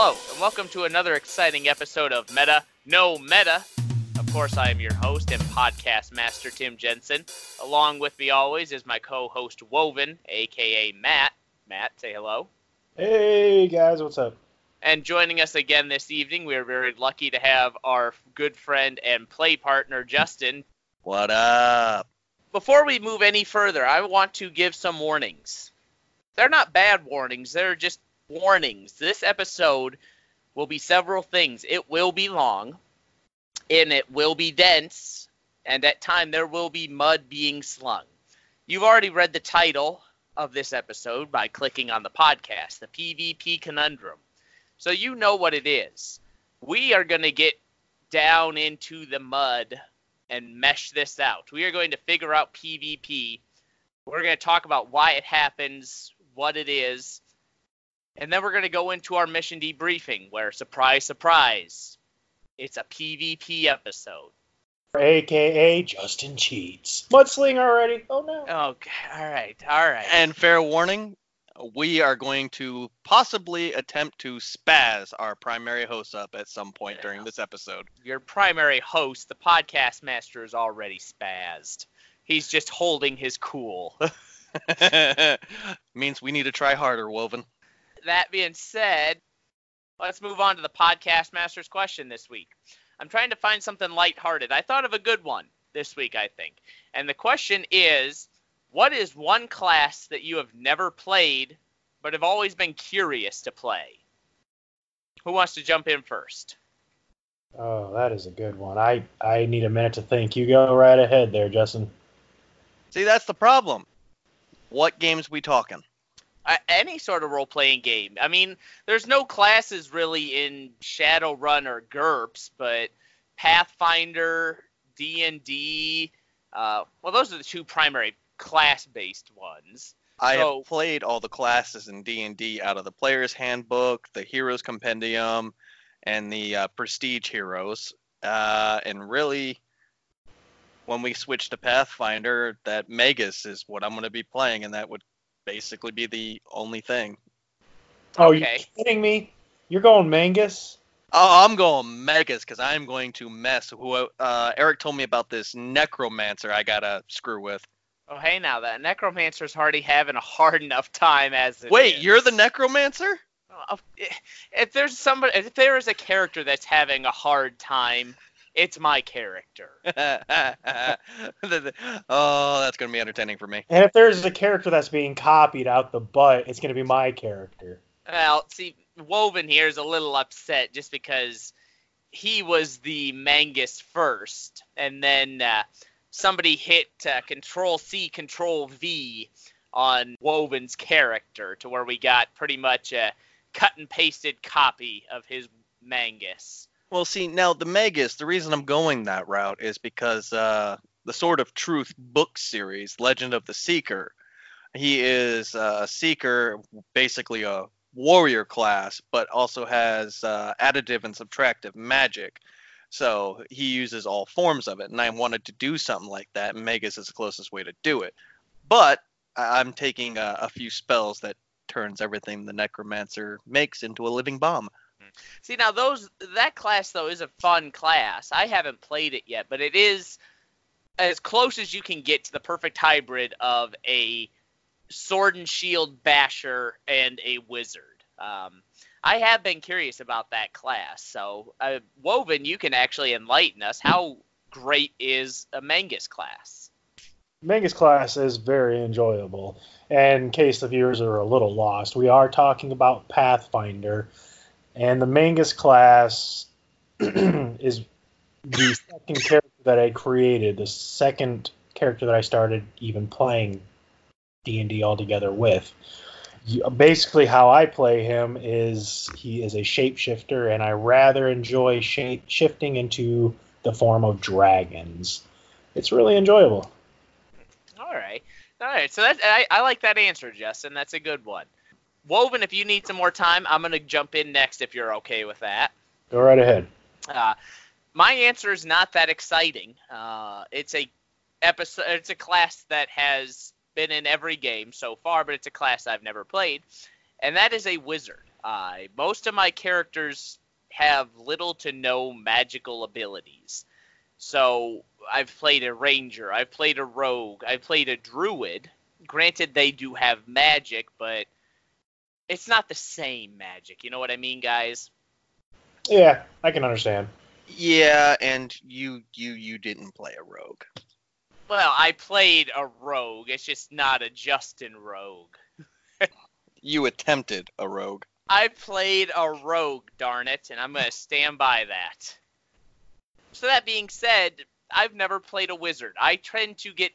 Hello, and welcome to another exciting episode of Meta No Meta. Of course, I am your host and podcast master, Tim Jensen. Along with me always is my co host, Woven, aka Matt. Matt, say hello. Hey guys, what's up? And joining us again this evening, we are very lucky to have our good friend and play partner, Justin. What up? Before we move any further, I want to give some warnings. They're not bad warnings, they're just warnings. This episode will be several things. It will be long, and it will be dense, and at time there will be mud being slung. You've already read the title of this episode by clicking on the podcast, the PvP Conundrum. So you know what it is. We are going to get down into the mud and mesh this out. We are going to figure out PvP. We're going to talk about why it happens, what it is, and then we're going to go into our mission debriefing where, surprise, surprise, it's a PvP episode. AKA Justin Cheats. Mudsling already? Oh no. Okay, all right, all right. And fair warning, we are going to possibly attempt to spaz our primary host up at some point during this episode. Your primary host, the podcast master, is already spazzed. He's just holding his cool. Means we need to try harder, Woven. That being said, let's move on to the podcast master's question this week. I'm trying to find something lighthearted. I thought of a good one this week, I think. And the question is what is one class that you have never played but have always been curious to play? Who wants to jump in first? Oh, that is a good one. I I need a minute to think. You go right ahead there, Justin. See, that's the problem. What games we talking? Any sort of role playing game. I mean, there's no classes really in Shadowrun or GURPS, but Pathfinder, D and D. Uh, well, those are the two primary class-based ones. I So- have played all the classes in D&D out of the Player's Handbook, the Heroes Compendium, and the uh, Prestige Heroes. Uh, and really, when we switch to Pathfinder, that Magus is what I'm going to be playing, and that would basically be the only thing. Oh, Okay. you kidding me? You're going Mangus? Oh, I'm going Magus because I'm going to mess. Who uh, Eric told me about this Necromancer I gotta screw with. Oh, hey, now that Necromancer's already having a hard enough time as it Wait, is. you're the Necromancer? If- If there's somebody, if there is a character that's having a hard time, it's my character. oh, that's gonna be entertaining for me. And if there's a character that's being copied out the butt, it's going to be my character. Well, see, Woven here is a little upset just because he was the Mangus first, and then uh, somebody hit uh, Control C, Control V on Woven's character to where we got pretty much a cut and pasted copy of his Mangus. Well, see, now the Magus, the reason I'm going that route is because uh, the Sword of Truth book series, Legend of the Seeker, he is uh, a seeker, basically a warrior class, but also has uh, additive and subtractive magic. So he uses all forms of it, and I wanted to do something like that, and Magus is the closest way to do it. But I'm taking a, a few spells that turns everything the Necromancer makes into a living bomb. See now those that class though is a fun class. I haven't played it yet, but it is as close as you can get to the perfect hybrid of a sword and shield basher and a wizard. Um, I have been curious about that class, so uh, Woven, you can actually enlighten us. How great is a Mangus class? Mangus class is very enjoyable. And in case the viewers are a little lost, we are talking about Pathfinder. And the Mangus class is the second character that I created, the second character that I started even playing D&D altogether with. Basically, how I play him is he is a shapeshifter, and I rather enjoy shape shifting into the form of dragons. It's really enjoyable. All right, all right. So that I, I like that answer, Justin. That's a good one. Woven, if you need some more time, I'm gonna jump in next if you're okay with that. Go right ahead. Uh, my answer is not that exciting. Uh, it's a episode. It's a class that has been in every game so far, but it's a class I've never played, and that is a wizard. Uh, most of my characters have little to no magical abilities. So I've played a ranger, I've played a rogue, I've played a druid. Granted, they do have magic, but it's not the same magic. You know what I mean, guys? Yeah, I can understand. Yeah, and you you you didn't play a rogue. Well, I played a rogue. It's just not a Justin rogue. You attempted a rogue. I played a rogue, darn it, and I'm going to stand by that. So, that being said, I've never played a wizard. I tend to get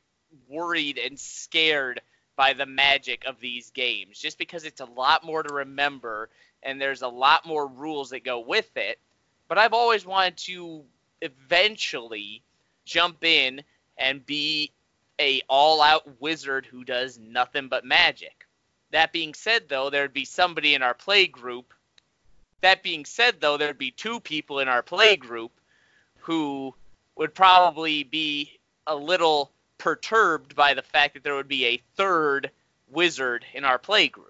worried and scared by the magic of these games just because it's a lot more to remember and there's a lot more rules that go with it. But I've always wanted to eventually jump in and be a all-out wizard who does nothing but magic. That being said, though, there'd be somebody in our play group. That being said, though, there'd be two people in our play group who would probably be a little perturbed by the fact that there would be a third wizard in our play group.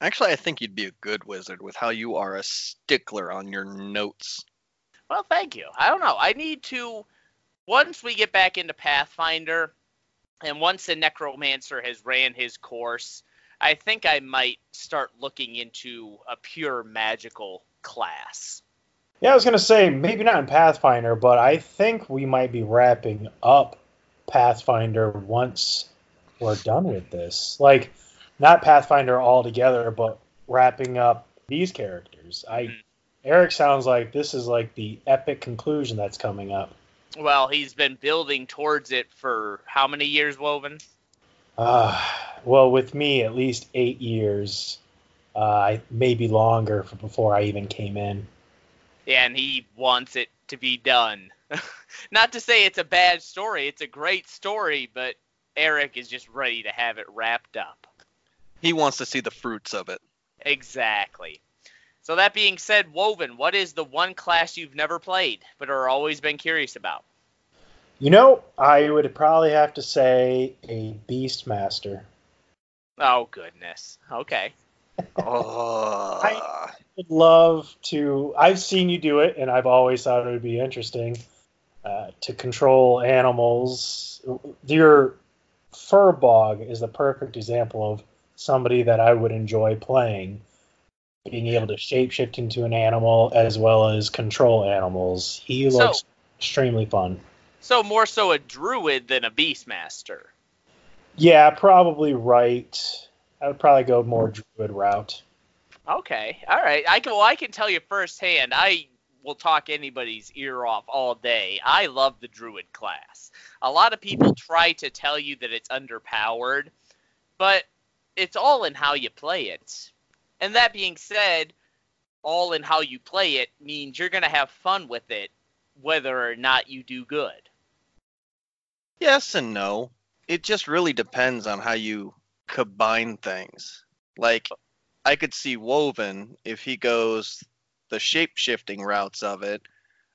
Actually, I think you'd be a good wizard with how you are a stickler on your notes. Well, thank you. I don't know. I need to once we get back into Pathfinder and once the necromancer has ran his course, I think I might start looking into a pure magical class. Yeah, I was gonna say maybe not in Pathfinder, but I think we might be wrapping up Pathfinder once we're done with this. Like, not Pathfinder altogether, but wrapping up these characters. I Mhm. Eric sounds like this is like the epic conclusion that's coming up. Well, he's been building towards it for how many years, Woven? Uh, well, with me, at least eight years, uh, maybe longer for before I even came in. Yeah, and he wants it to be done. Not to say it's a bad story, it's a great story, but Eric is just ready to have it wrapped up. He wants to see the fruits of it. Exactly. So that being said, Woven, what is the one class you've never played but are always been curious about? You know, I would probably have to say a Beastmaster. Oh goodness. Okay. Oh. would love to. I've seen you do it, and I've always thought it would be interesting uh, to control animals. Your Furbog is the perfect example of somebody that I would enjoy playing. Being able to shapeshift into an animal as well as control animals. He So- looks extremely fun. So more so a druid than a beastmaster. Yeah, probably right. I would probably go more druid route. Okay. All right. I can well I can tell you firsthand. I will talk anybody's ear off all day. I love the druid class. A lot of people try to tell you that it's underpowered, but it's all in how you play it. And that being said, all in how you play it means you're going to have fun with it whether or not you do good. Yes and no. It just really depends on how you combine things. Like, I could see Woven if he goes the shape shifting routes of it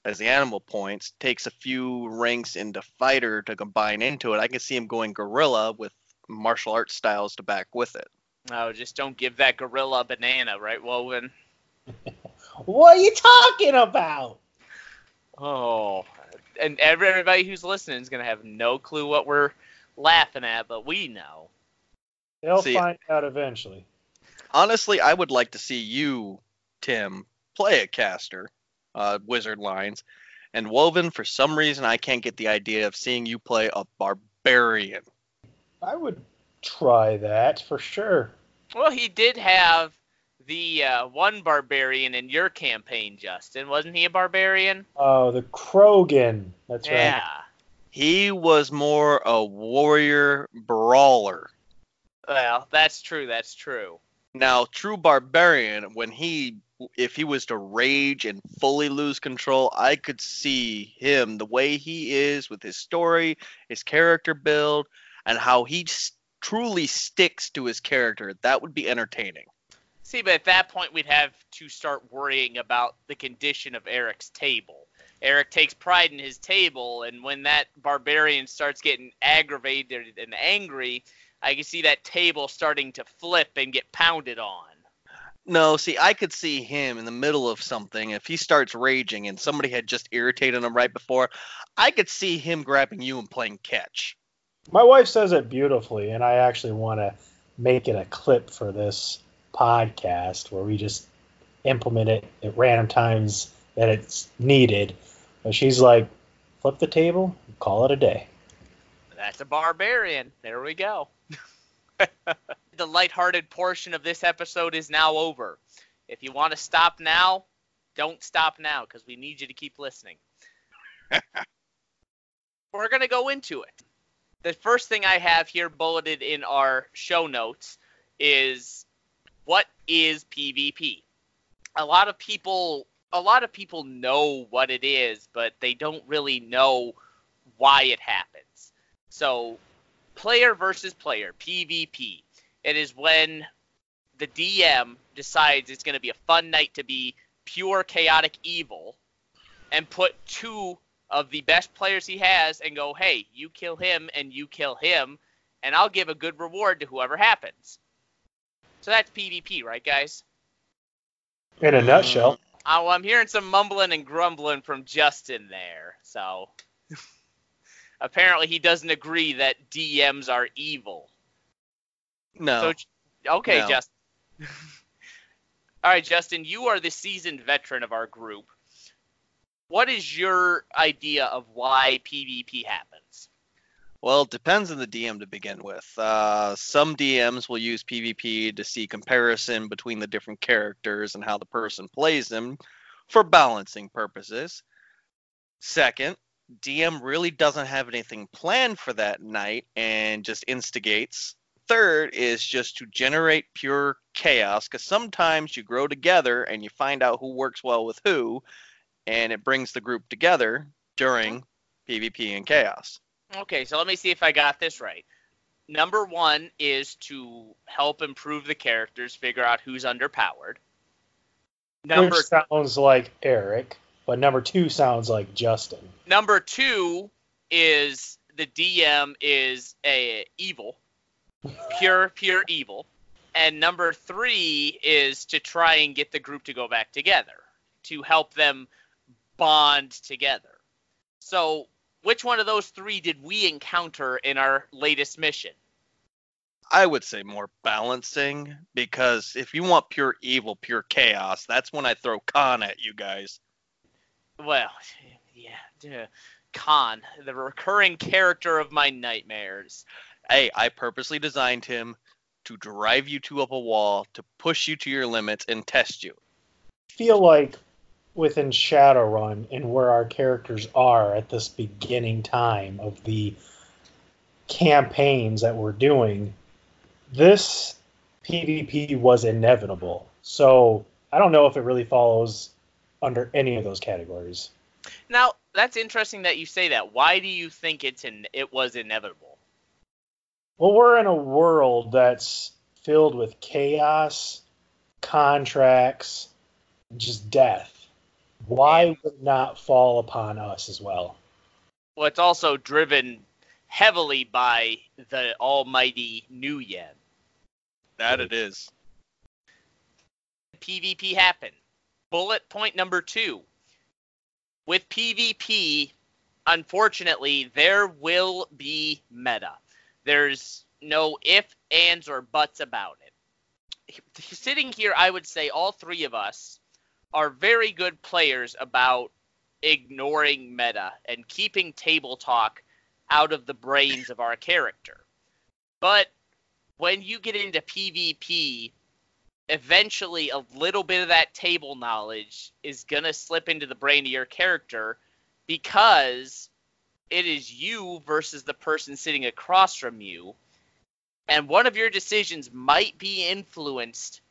as the animal points, takes a few ranks into fighter to combine into it. I can see him going gorilla with martial arts styles to back with it. Oh, just don't give that gorilla a banana, right, Woven? What are you talking about? Oh, and everybody who's listening is gonna have no clue what we're laughing at, but we know. They'll See- find out eventually. Honestly, I would like to see you, Tim, play a caster, uh, Wizard Lines, and Woven. For some reason, I can't get the idea of seeing you play a barbarian. I would try that for sure. Well, he did have the uh, one barbarian in your campaign, Justin. Wasn't he a barbarian? Oh, the Krogan. That's yeah. right. Yeah. He was more a warrior brawler. Well, that's true. That's true. Now, true barbarian, when he if he was to rage and fully lose control, I could see him the way he is with his story, his character build, and how he truly sticks to his character. That would be entertaining. See, but at that point, we'd have to start worrying about the condition of Eric's table. Eric takes pride in his table, and when that barbarian starts getting aggravated and angry, I can see that table starting to flip and get pounded on. No, see, I could see him in the middle of something. If he starts raging and somebody had just irritated him right before, I could see him grabbing you and playing catch. My wife says it beautifully, and I actually want to make it a clip for this podcast where we just implement it at random times that it's needed. But she's like, flip the table, call it a day. That's a barbarian. There we go. the lighthearted portion of this episode is now over. If you want to stop now, don't stop now because we need you to keep listening. We're going to go into it. The first thing I have here bulleted in our show notes is what is PvP? A lot of people a lot of people know what it is, but they don't really know why it happens. So, player versus player, PvP. It is when the DM decides it's going to be a fun night to be pure chaotic evil and put two of the best players he has and go, hey, you kill him and you kill him, and I'll give a good reward to whoever happens. So that's PvP, right, guys? In a nutshell. Uh, well, I'm hearing some mumbling and grumbling from Justin there. So apparently he doesn't agree that DMs are evil. No. So, okay, No. Justin. All right, Justin, you are the seasoned veteran of our group. What is your idea of why PvP happens? Well, it depends on the DM to begin with. Uh, some DMs will use PvP to see comparison between the different characters and how the person plays them for balancing purposes. Second, DM really doesn't have anything planned for that night and just instigates. Third is just to generate pure chaos because sometimes you grow together and you find out who works well with who, and it brings the group together during PvP and chaos. Okay, so let me see if I got this right. Number one is to help improve the characters, figure out who's underpowered. Number Which sounds like Eric, but number two sounds like Justin. number two is the DM is a evil, pure pure evil, and number three is to try and get the group to go back together to help them bond together. So, which one of those three did we encounter in our latest mission? I would say more balancing because if you want pure evil, pure chaos, that's when I throw Khan at you guys. Well, yeah. Khan, the recurring character of my nightmares. Hey, I purposely designed him to drive you to up a wall, to push you to your limits and test you. I feel like within Shadowrun and where our characters are at this beginning time of the campaigns that we're doing, this PvP was inevitable. So I don't know if it really follows under any of those categories. Now, that's interesting that you say that. Why do you think it's in, it was inevitable? Well, we're in a world that's filled with chaos, contracts, just death. Why would it not fall upon us as well? Well, it's also driven heavily by the almighty nuyen. That it is. PvP happen. Bullet point number two. With PvP, unfortunately, there will be meta. There's no if, ands, or buts about it. Sitting here, I would say all three of us are very good players about ignoring meta and keeping table talk out of the brains of our character. But when you get into PvP, eventually a little bit of that table knowledge is going to slip into the brain of your character because it is you versus the person sitting across from you. And one of your decisions might be influenced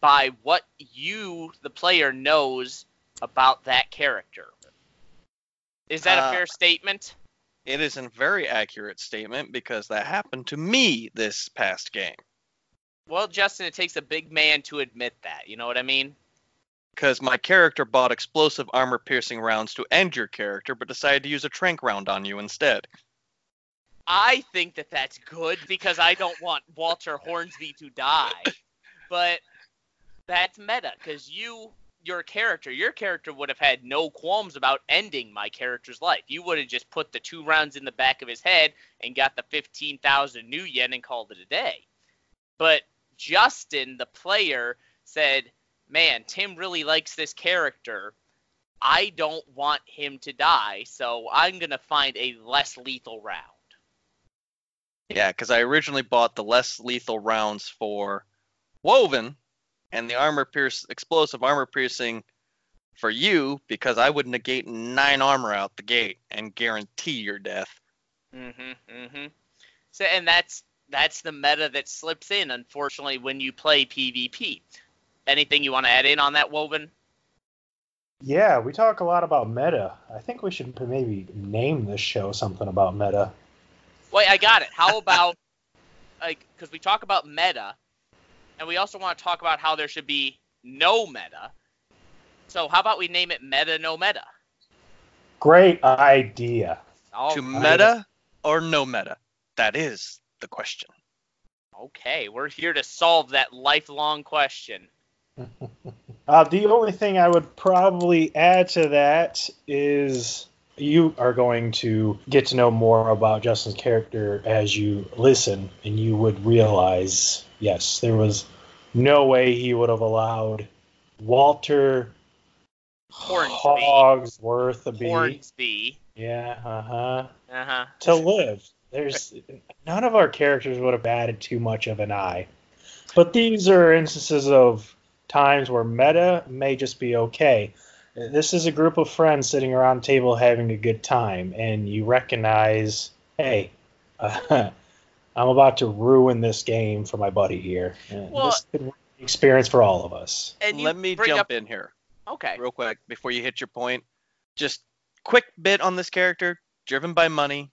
by what you, the player, knows about that character. Is that a Uh, fair statement? It is a very accurate statement because that happened to me this past game. Well, Justin, it takes a big man to admit that. You know what I mean? Because my character bought explosive armor piercing rounds to end your character, but decided to use a tranq round on you instead. I think that that's good because I don't want Walter Hornsby to die. But That's meta because you, your character, your character would have had no qualms about ending my character's life. You would have just put the two rounds in the back of his head and got the 15,000 nuyen and called it a day. But Justin, the player, said, Man, Tim really likes this character. I don't want him to die, so I'm going to find a less lethal round. Yeah, because I originally bought the less lethal rounds for Woven and the armor pierce explosive armor piercing for you because I would negate nine armor out the gate and guarantee your death. Mhm, mhm. So, and that's that's the meta that slips in, unfortunately, when you play PvP. Anything you want to add in on that, Woven? Yeah, we talk a lot about meta. I think we should maybe name this show something about meta. Wait, I got it. How about like because we talk about meta, and we also want to talk about how there should be no meta. So how about we name it meta no meta? Great idea. All to right. meta or no meta? That is the question. Okay, we're here to solve that lifelong question. Uh, the only thing I would probably add to that is you are going to get to know more about Justin's character as you listen, and you would realize, yes, there was no way he would have allowed Walter Hornsby. Hogsworth to be, Hornsby. yeah, uh huh, Uh huh. to live. There's none of our characters would have added too much of an eye, but these are instances of times where meta may just be okay. This is a group of friends sitting around a table having a good time, and you recognize, hey, uh, I'm about to ruin this game for my buddy here. And Well- this could be an experience for all of us. And Let me jump up, in here Okay. real quick before you hit your point. Just quick bit on this character, driven by money,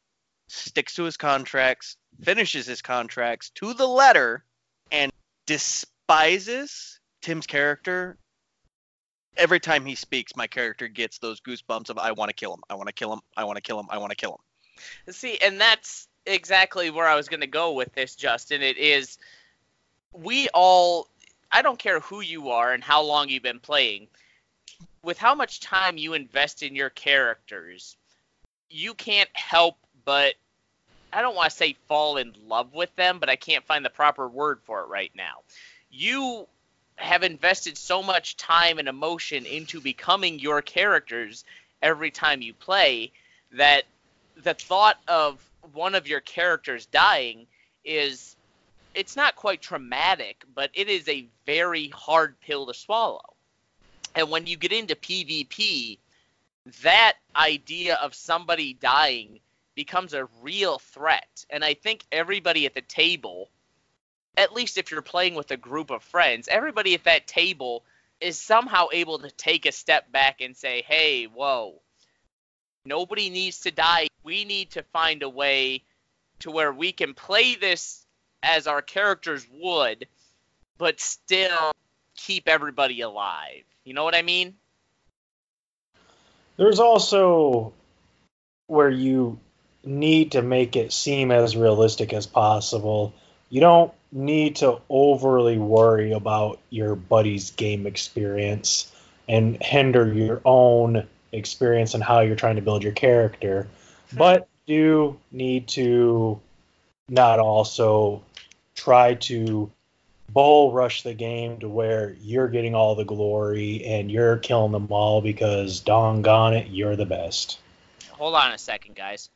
sticks to his contracts, finishes his contracts to the letter, and despises Tim's character. Every time he speaks, my character gets those goosebumps of I want to kill him, I want to kill him, I want to kill him, I want to kill him. See, and that's exactly where I was going to go with this, Justin. It is we all I don't care who you are and how long you've been playing. With how much time you invest in your characters, you can't help but I don't want to say fall in love with them, but I can't find the proper word for it right now. You have invested so much time and emotion into becoming your characters every time you play that the thought of one of your characters dying is it's not quite traumatic, but it is a very hard pill to swallow. And when you get into PvP, that idea of somebody dying becomes a real threat. And I think everybody at the table, at least if you're playing with a group of friends, everybody at that table is somehow able to take a step back and say, hey, whoa, nobody needs to die. We need to find a way to where we can play this as our characters would, but still keep everybody alive. You know what I mean? There's also where you need to make it seem as realistic as possible. You don't need to overly worry about your buddy's game experience and hinder your own experience and how you're trying to build your character. But do need to not also try to bull rush the game to where you're getting all the glory and you're killing them all because doggone it, you're the best. Hold on a second, guys.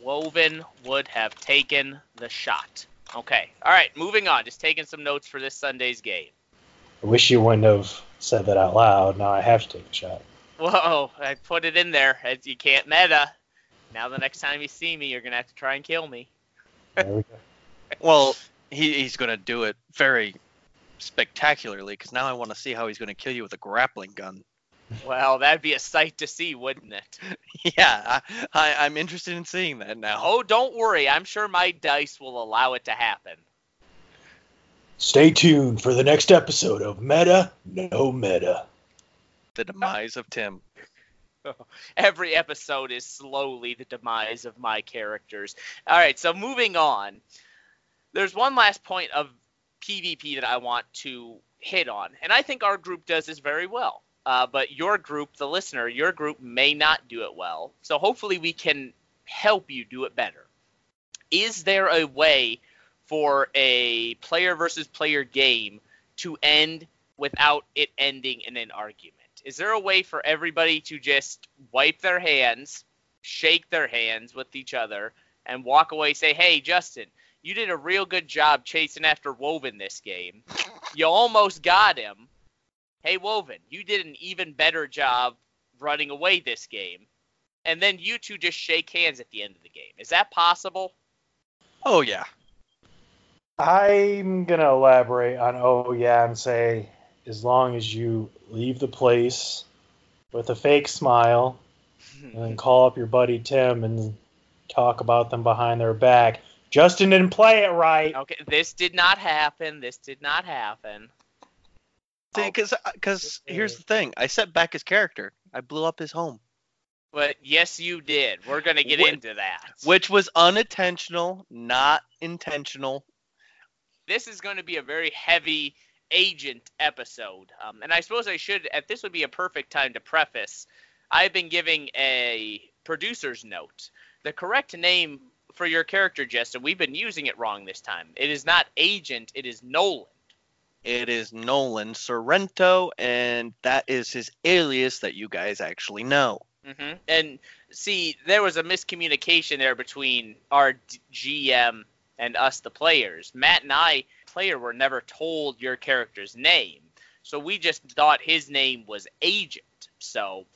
Woven would have taken the shot. Okay. All right, moving on. Just taking some notes for this Sunday's game. I wish you wouldn't have said that out loud. Now I have to take a shot. Whoa, I put it in there. As You can't meta. Now the next time you see me, you're going to have to try and kill me. There we go. Well, he, he's going to do it very spectacularly because now I want to see how he's going to kill you with a grappling gun. Well, that'd be a sight to see, wouldn't it? yeah, I, I, I'm interested in seeing that now. Oh, don't worry. I'm sure my dice will allow it to happen. Stay tuned for the next episode of Meta No Meta. The demise of Tim. Every episode is slowly the demise of my characters. All right, so moving on. There's one last point of PvP that I want to hit on, and I think our group does this very well. Uh, but your group, the listener, your group may not do it well. So hopefully we can help you do it better. Is there a way for a player versus player game to end without it ending in an argument? Is there a way for everybody to just wipe their hands, shake their hands with each other, and walk away say, "Hey, Justin, you did a real good job chasing after Woven this game. You almost got him. Hey, Woven, you did an even better job running away this game." And then you two just shake hands at the end of the game. Is that possible? Oh yeah. I'm gonna elaborate on oh yeah and say as long as you leave the place with a fake smile and then call up your buddy Tim and talk about them behind their back. Justin didn't play it right. Okay, this did not happen. This did not happen. See, Oh, because because here's the thing. I set back his character. I blew up his home, But yes, you did. We're gonna get into that. which was unintentional, not intentional. this is going to be a very heavy agent episode. Um, and I suppose I should, at this would be a perfect time to preface. I've been giving a producer's note. The correct name for your character, Justin, we've been using it wrong this time. It is not agent, it is Nolan. It is Nolan Sorrento, and that is his alias that you guys actually know. hmm And see, there was a miscommunication there between our D- GM and us, the players. Matt and I, player, were never told your character's name, so we just thought his name was Agent. So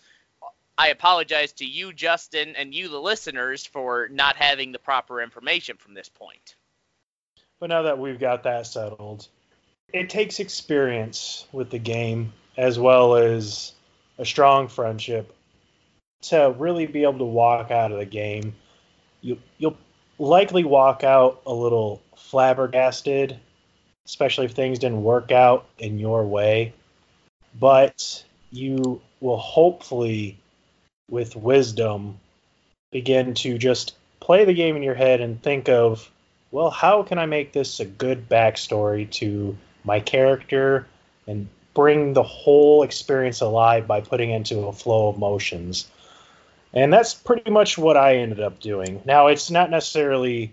I apologize to you, Justin, and you, the listeners, for not having the proper information from this point. But now that we've got that settled, it takes experience with the game as well as a strong friendship to really be able to walk out of the game. You you'll likely walk out a little flabbergasted, especially if things didn't work out in your way. But you will hopefully, with wisdom, begin to just play the game in your head and think of well, how can I make this a good backstory to my character and bring the whole experience alive by putting into a flow of motions? And that's pretty much what I ended up doing. Now, it's not necessarily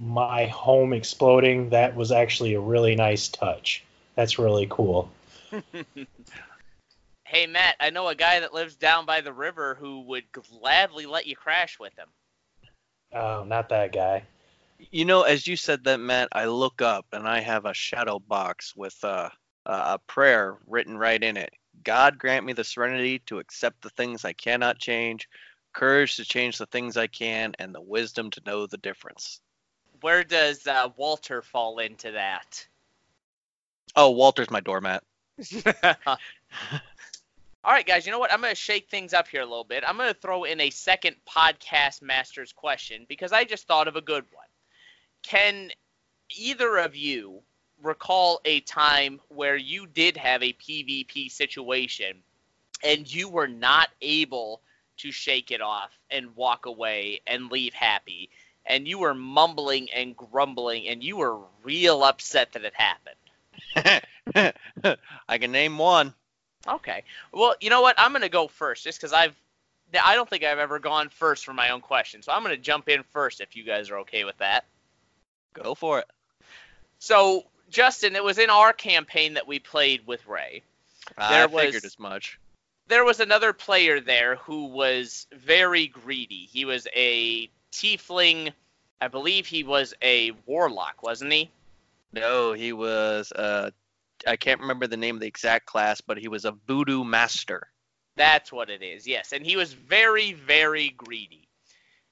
my home exploding. That was actually a really nice touch. That's really cool. Hey, Matt, I know a guy that lives down by the river who would gladly let you crash with him. Oh, not that guy. You know, as you said that, Matt, I look up and I have a shadow box with uh, a prayer written right in it. God grant me the serenity to accept the things I cannot change, courage to change the things I can, and the wisdom to know the difference. Where does uh, Walter fall into that? Oh, Walter's my doormat. All right, guys, you know what? I'm going to shake things up here a little bit. I'm going to throw in a second podcast master's question because I just thought of a good one. Can either of you recall a time where you did have a PvP situation and you were not able to shake it off and walk away and leave happy? And you were mumbling and grumbling and you were real upset that it happened. I can name one. Okay. Well, you know what? I'm going to go first just because I've. I don't think I've ever gone first for my own question. So I'm going to jump in first if you guys are okay with that. Go for it. So, Justin, it was in our campaign that we played with Ray. I There figured was- as much. There was another player there who was very greedy. He was a tiefling. I believe he was a warlock, wasn't he? No, he was. Uh, I can't remember the name of the exact class, but he was a voodoo master. That's what it is, yes. And he was very, very greedy.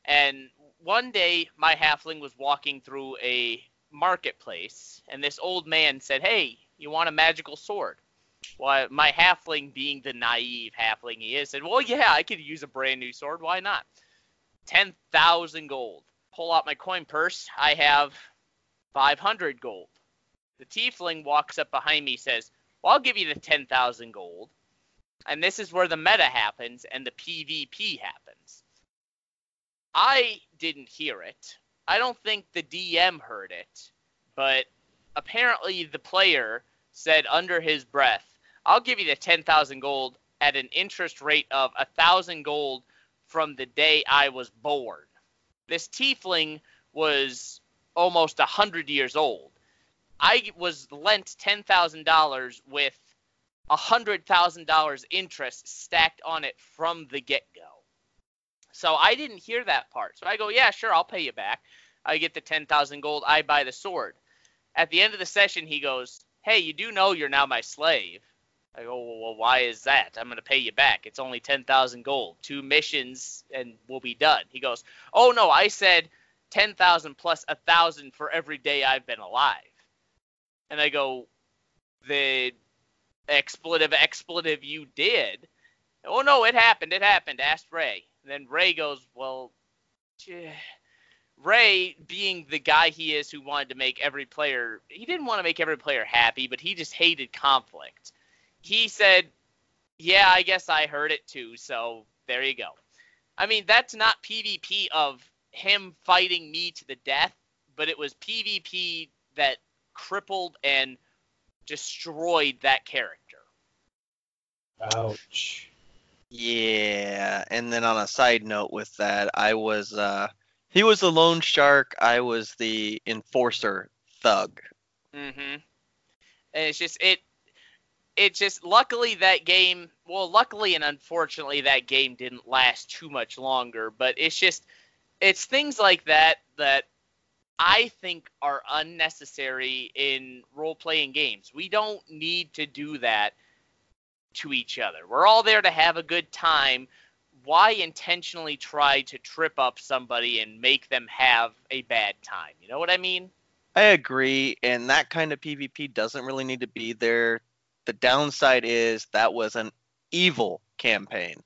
And one day, my halfling was walking through a marketplace, and this old man said, Hey, you want a magical sword? Well, my halfling, being the naive halfling he is, said, Well, yeah, I could use a brand new sword. Why not? 10,000 gold. Pull out my coin purse. I have 500 gold. The tiefling walks up behind me, says, Well, I'll give you the 10,000 gold and this is where the meta happens and the PvP happens. I didn't hear it. I don't think the DM heard it, but apparently the player said under his breath, I'll give you the 10,000 gold at an interest rate of a 1,000 gold from the day I was born. This tiefling was almost a 100 years old. I was lent $10,000 with $100,000 interest stacked on it from the get go. So I didn't hear that part. So I go, yeah, sure, I'll pay you back. I get the 10,000 gold. I buy the sword. At the end of the session, he goes, hey, you do know you're now my slave. I go, well, why is that? I'm going to pay you back. It's only 10,000 gold. Two missions and we'll be done. He goes, oh, no, I said 10,000 plus a 1,000 for every day I've been alive. And I go, the expletive, expletive you did. Oh, no, it happened. It happened. Ask Ray. And then Ray goes, well, Ray, being the guy he is who wanted to make every player, he didn't want to make every player happy, but he just hated conflict. He said, Yeah, I guess I heard it too, so there you go. I mean, that's not PvP of him fighting me to the death, but it was PvP that crippled and destroyed that character. Ouch. Yeah, and then on a side note with that, I was uh he was the loan shark, I was the enforcer thug. Mhm. And it's just it it just luckily that game well luckily and unfortunately that game didn't last too much longer, but it's just it's things like that that I think are unnecessary in role playing games. We don't need to do that to each other. We're all there to have a good time. Why intentionally try to trip up somebody and make them have a bad time? You know what I mean? I agree, and that kind of PvP doesn't really need to be there. The downside is that was an evil campaign.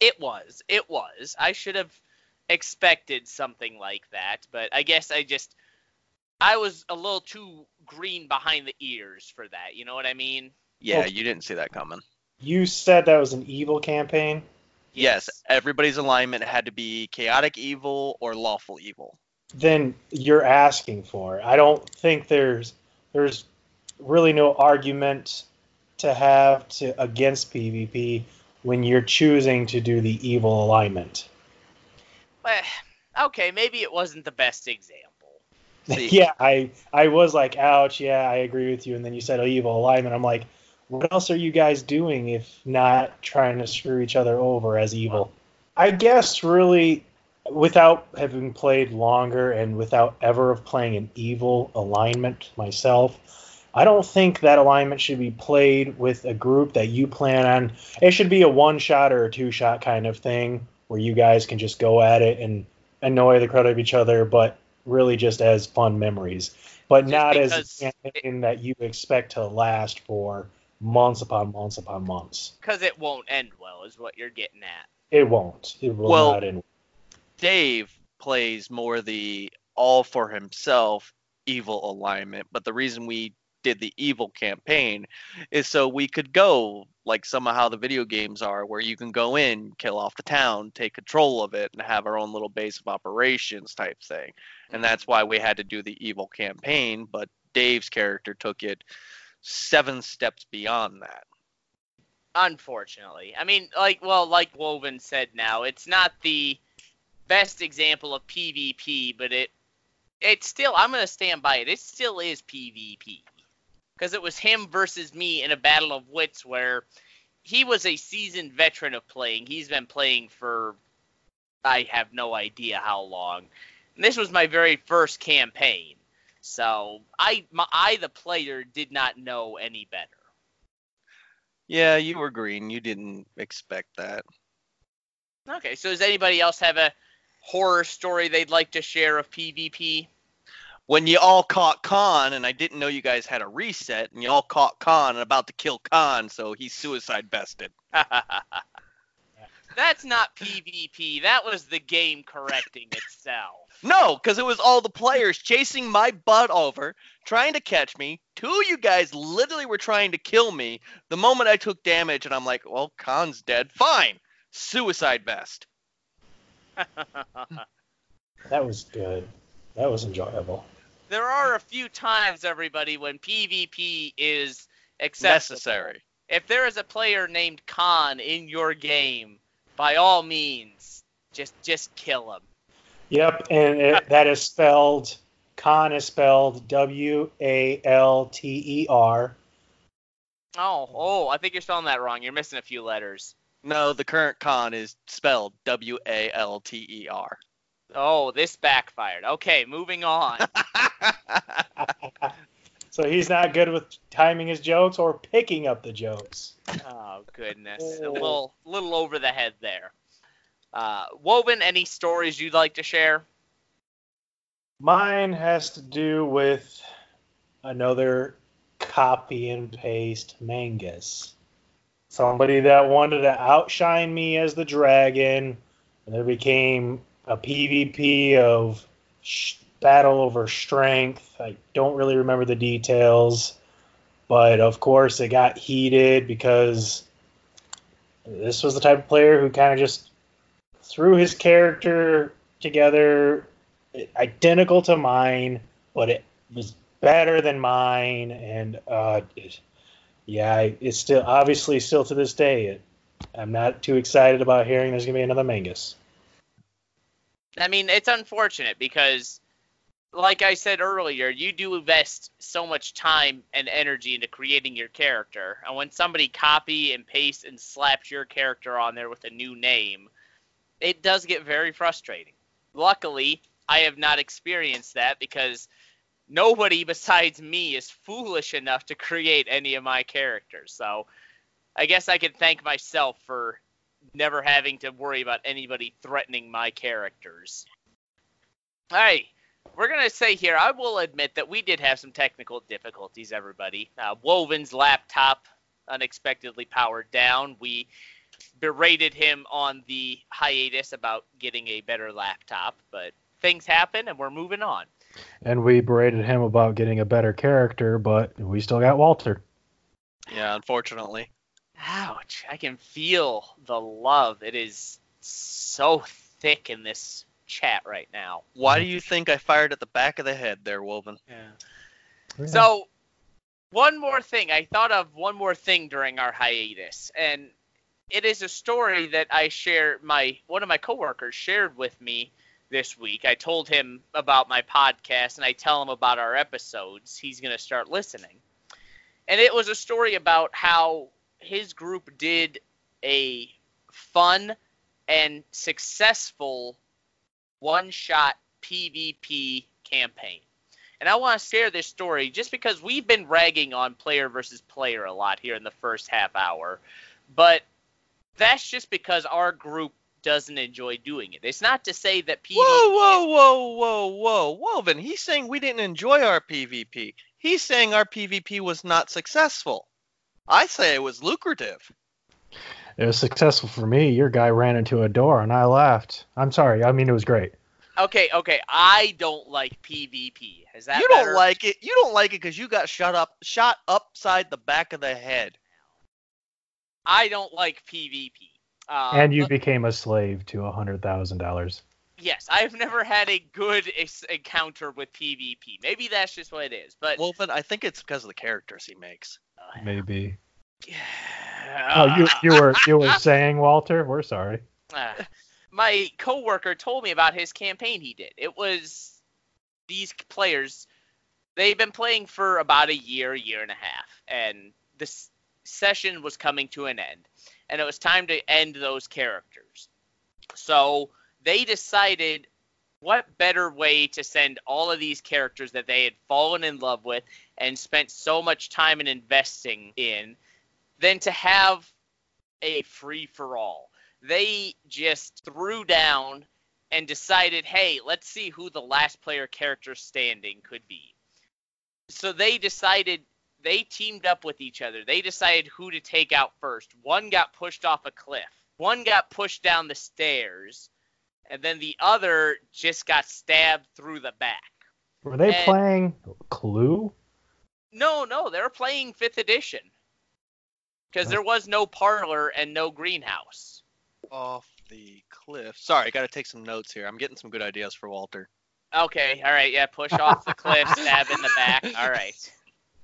It was. It was. I should have expected something like that, but I guess I just I was a little too green behind the ears for that. You know what I mean? Yeah, Okay. you didn't see that coming. You said that was an evil campaign. Yes, everybody's alignment had to be chaotic evil or lawful evil. Then you're asking for. it. I don't think there's there's really no argument to have to against PvP when you're choosing to do the evil alignment. Well, okay, maybe it wasn't the best example. See. yeah, I I was like, ouch, yeah, I agree with you. And then you said oh, evil alignment. I'm like, what else are you guys doing if not trying to screw each other over as evil? I guess really, without having played longer and without ever of playing an evil alignment myself, I don't think that alignment should be played with a group that you plan on. It should be a one shot or a two shot kind of thing where you guys can just go at it and annoy the crud out of each other, but really just as fun memories. But Just not as a campaign that you expect to last for months upon months upon months. Because it won't end well, is what you're getting at. It won't. It will Well- not end. Well. Dave plays more the all for himself evil alignment, but the reason we did the evil campaign is so we could go like some of how the video games are where you can go in, kill off the town, take control of it and have our own little base of operations type thing. And that's why we had to do the evil campaign, but Dave's character took it seven steps beyond that. Unfortunately. I mean, like, well, like Woven said now, it's not the best example of PvP, but it, it still, I'm to stand by it. It still is PvP. Because it was him versus me in a battle of wits where he was a seasoned veteran of playing. He's been playing for, I have no idea how long. And this was my very first campaign. So I, my, I, the player, did not know any better. Yeah, you were green. You didn't expect that. Okay, so does anybody else have a horror story they'd like to share of PvP? when you all caught Khan, and I didn't know you guys had a reset, and you all caught Khan and about to kill Khan, so he's suicide bested. That's not PvP. That was the game correcting itself. No, because it was all the players chasing my butt over, trying to catch me. Two of you guys literally were trying to kill me. The moment I took damage, and I'm like, well, Khan's dead. Fine. Suicide vest. That was good. That was enjoyable. there are a few times, everybody, when PvP is acceptable. Necessary. If there is a player named Khan in your game, by all means, just just kill him. Yep, and it, that is spelled. Con is spelled W A L T E R. Oh, oh, I think you're spelling that wrong. You're missing a few letters. No, the current con is spelled W A L T E R. Oh, this backfired. Okay, moving on. So he's not good with timing his jokes or picking up the jokes. oh goodness, a little little over the head there. Uh, Woven, any stories you'd like to share? Mine has to do with another copy and paste Mangus. Somebody that wanted to outshine me as the dragon, and there became a PvP of sh- battle over strength. I don't really remember the details, but of course it got heated because this was the type of player who kind of just threw his character together identical to mine, but it was better than mine, and uh, it, yeah, it's still obviously still to this day. It, I'm not too excited about hearing there's gonna be another Mangus. I mean, it's unfortunate because, like I said earlier, you do invest so much time and energy into creating your character, and when somebody copy and paste and slaps your character on there with a new name, it does get very frustrating. Luckily, I have not experienced that because nobody besides me is foolish enough to create any of my characters. So I guess I can thank myself for never having to worry about anybody threatening my characters. Right. We're going to say here, I will admit that we did have some technical difficulties, everybody. Uh, Woven's laptop unexpectedly powered down. We berated him on the hiatus about getting a better laptop, but things happen and we're moving on. And we berated him about getting a better character, but we still got Walter. Yeah, unfortunately. Ouch. I can feel the love. It is so thick in this chat right now. Why do you think I fired at the back of the head there, Woven? Yeah. So, one more thing. I thought of one more thing during our hiatus, and it is a story that I share. My one of my coworkers shared with me this week. I told him about my podcast, and I tell him about our episodes. He's gonna start listening, and it was a story about how his group did a fun and successful one-shot PvP campaign. And I want to share this story just because we've been ragging on player versus player a lot here in the first half hour. But that's just because our group doesn't enjoy doing it. It's not to say that PvP. Whoa, whoa, whoa, whoa, whoa, Woven. He's saying we didn't enjoy our PvP. He's saying our PvP was not successful. I say it was lucrative. It was successful for me. Your guy ran into a door and I laughed. I'm sorry. I mean, it was great. Okay, okay. I don't like PvP. Is that you don't like it. You don't like it because you got shot up, shot upside the back of the head. I don't like PvP. Uh, and you but- became a slave to a hundred thousand dollars. yes, I've never had a good ex- encounter with PvP. Maybe that's just what it is. But Woven, I think it's because of the characters he makes. Maybe. uh, Oh, you you were you were saying Walter? We're sorry. Uh, my coworker told me about his campaign he did. It was these players. They've been playing for about a year, year and a half, and this session was coming to an end, and it was time to end those characters. So they decided what better way to send all of these characters that they had fallen in love with and spent so much time and investing in than to have a free for all they just threw down and decided, hey, let's see who the last player character standing could be. So they decided they teamed up with each other. They decided who to take out first. One got pushed off a cliff. One got pushed down the stairs, and then the other just got stabbed through the back. Were they And- playing Clue? No, no, they were playing 5th edition. Because there was no parlor and no greenhouse. Off the cliff. Sorry, I got to take some notes here. I'm getting some good ideas for Walter. Okay, all right, yeah, push off the cliff, stab in the back. All right.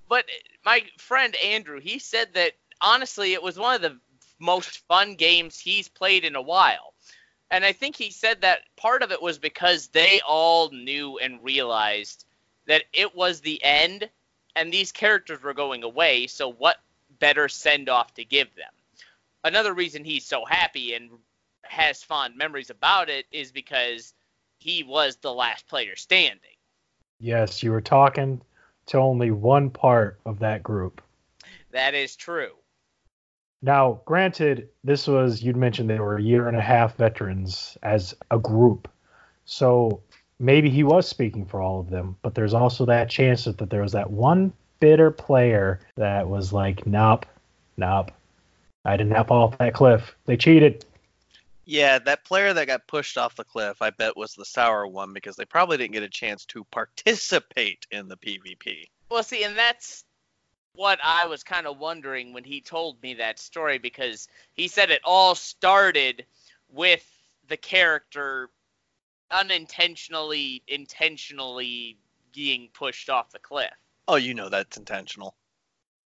But eh, my friend Andrew, he said that honestly, it was one of the most fun games he's played in a while. And I think he said that part of it was because they all knew and realized that it was the end and these characters were going away, so what better send off to give them? Another reason he's so happy and has fond memories about it is because he was the last player standing. Yes, you were talking to only one part of that group. That is true. Now, granted, this was, you'd mentioned they were a year and a half veterans as a group. So maybe he was speaking for all of them, but there's also that chance that, that there was that one bitter player that was like, nope, nope, I didn't have off that cliff. They cheated. Yeah, that player that got pushed off the cliff, I bet was the sour one because they probably didn't get a chance to participate in the PvP. Well, see, and that's what I was kind of wondering when he told me that story because he said it all started with the character unintentionally, intentionally being pushed off the cliff. Oh, you know that's intentional.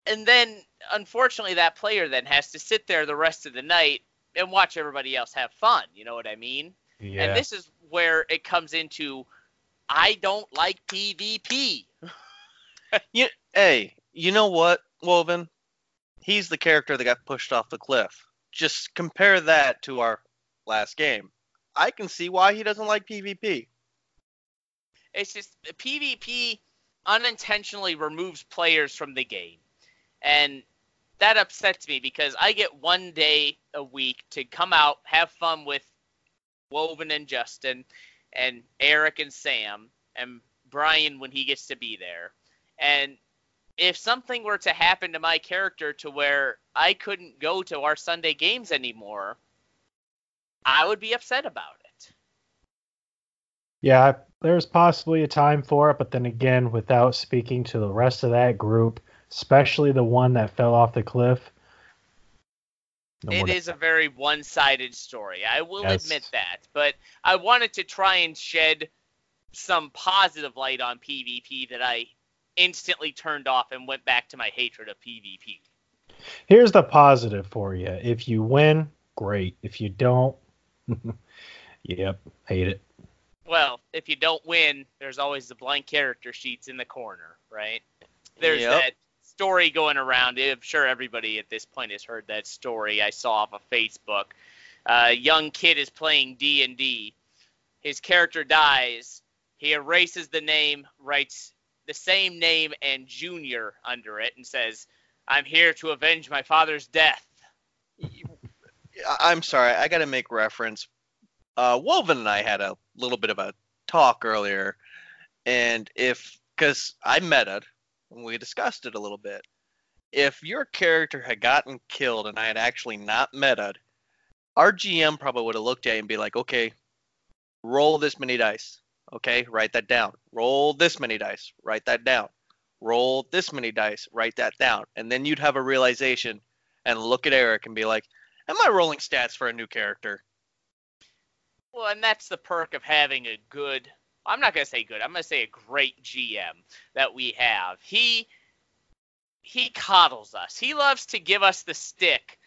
And then, unfortunately, that player then has to sit there the rest of the night and watch everybody else have fun. You know what I mean? Yeah. And this is where it comes into I don't like PvP. You, hey, you know what, Woven? He's the character that got pushed off the cliff. Just compare that to our last game. I can see why he doesn't like PvP. It's just PvP unintentionally removes players from the game. And that upsets me because I get one day a week to come out, have fun with Woven and Justin, and Eric and Sam, and Brian when he gets to be there. And if something were to happen to my character to where I couldn't go to our Sunday games anymore, I would be upset about it. Yeah, there's possibly a time for it, but then again, without speaking to the rest of that group, especially the one that fell off the cliff. no It a very one-sided story. I will Yes. admit that, but I wanted to try and shed some positive light on PvP that I instantly turned off and went back to my hatred of PvP. Here's the positive for you. If you win, great. If you don't, yep, hate it. Well, if you don't win, there's always the blank character sheets in the corner, right? There's Yep. that story going around. I'm sure everybody at this point has heard that story I saw off of Facebook. A young kid is playing D&D. His character dies. He erases the name, writes the same name and junior under it and says, "I'm here to avenge my father's death." I'm sorry, I got to make reference. Uh, Woven and I had a little bit of a talk earlier, and if because I metaed we discussed it a little bit. If your character had gotten killed and I had actually not metaed, our GM probably would have looked at it and be like, okay, roll this many dice. Okay, write that down. Roll this many dice. Write that down. Roll this many dice. Write that down. And then you'd have a realization and look at Eric and be like, Am I rolling stats for a new character? Well, and that's the perk of having a good I'm not going to say good. I'm going to say a great GM that we have. He he coddles us. He loves to give us the stick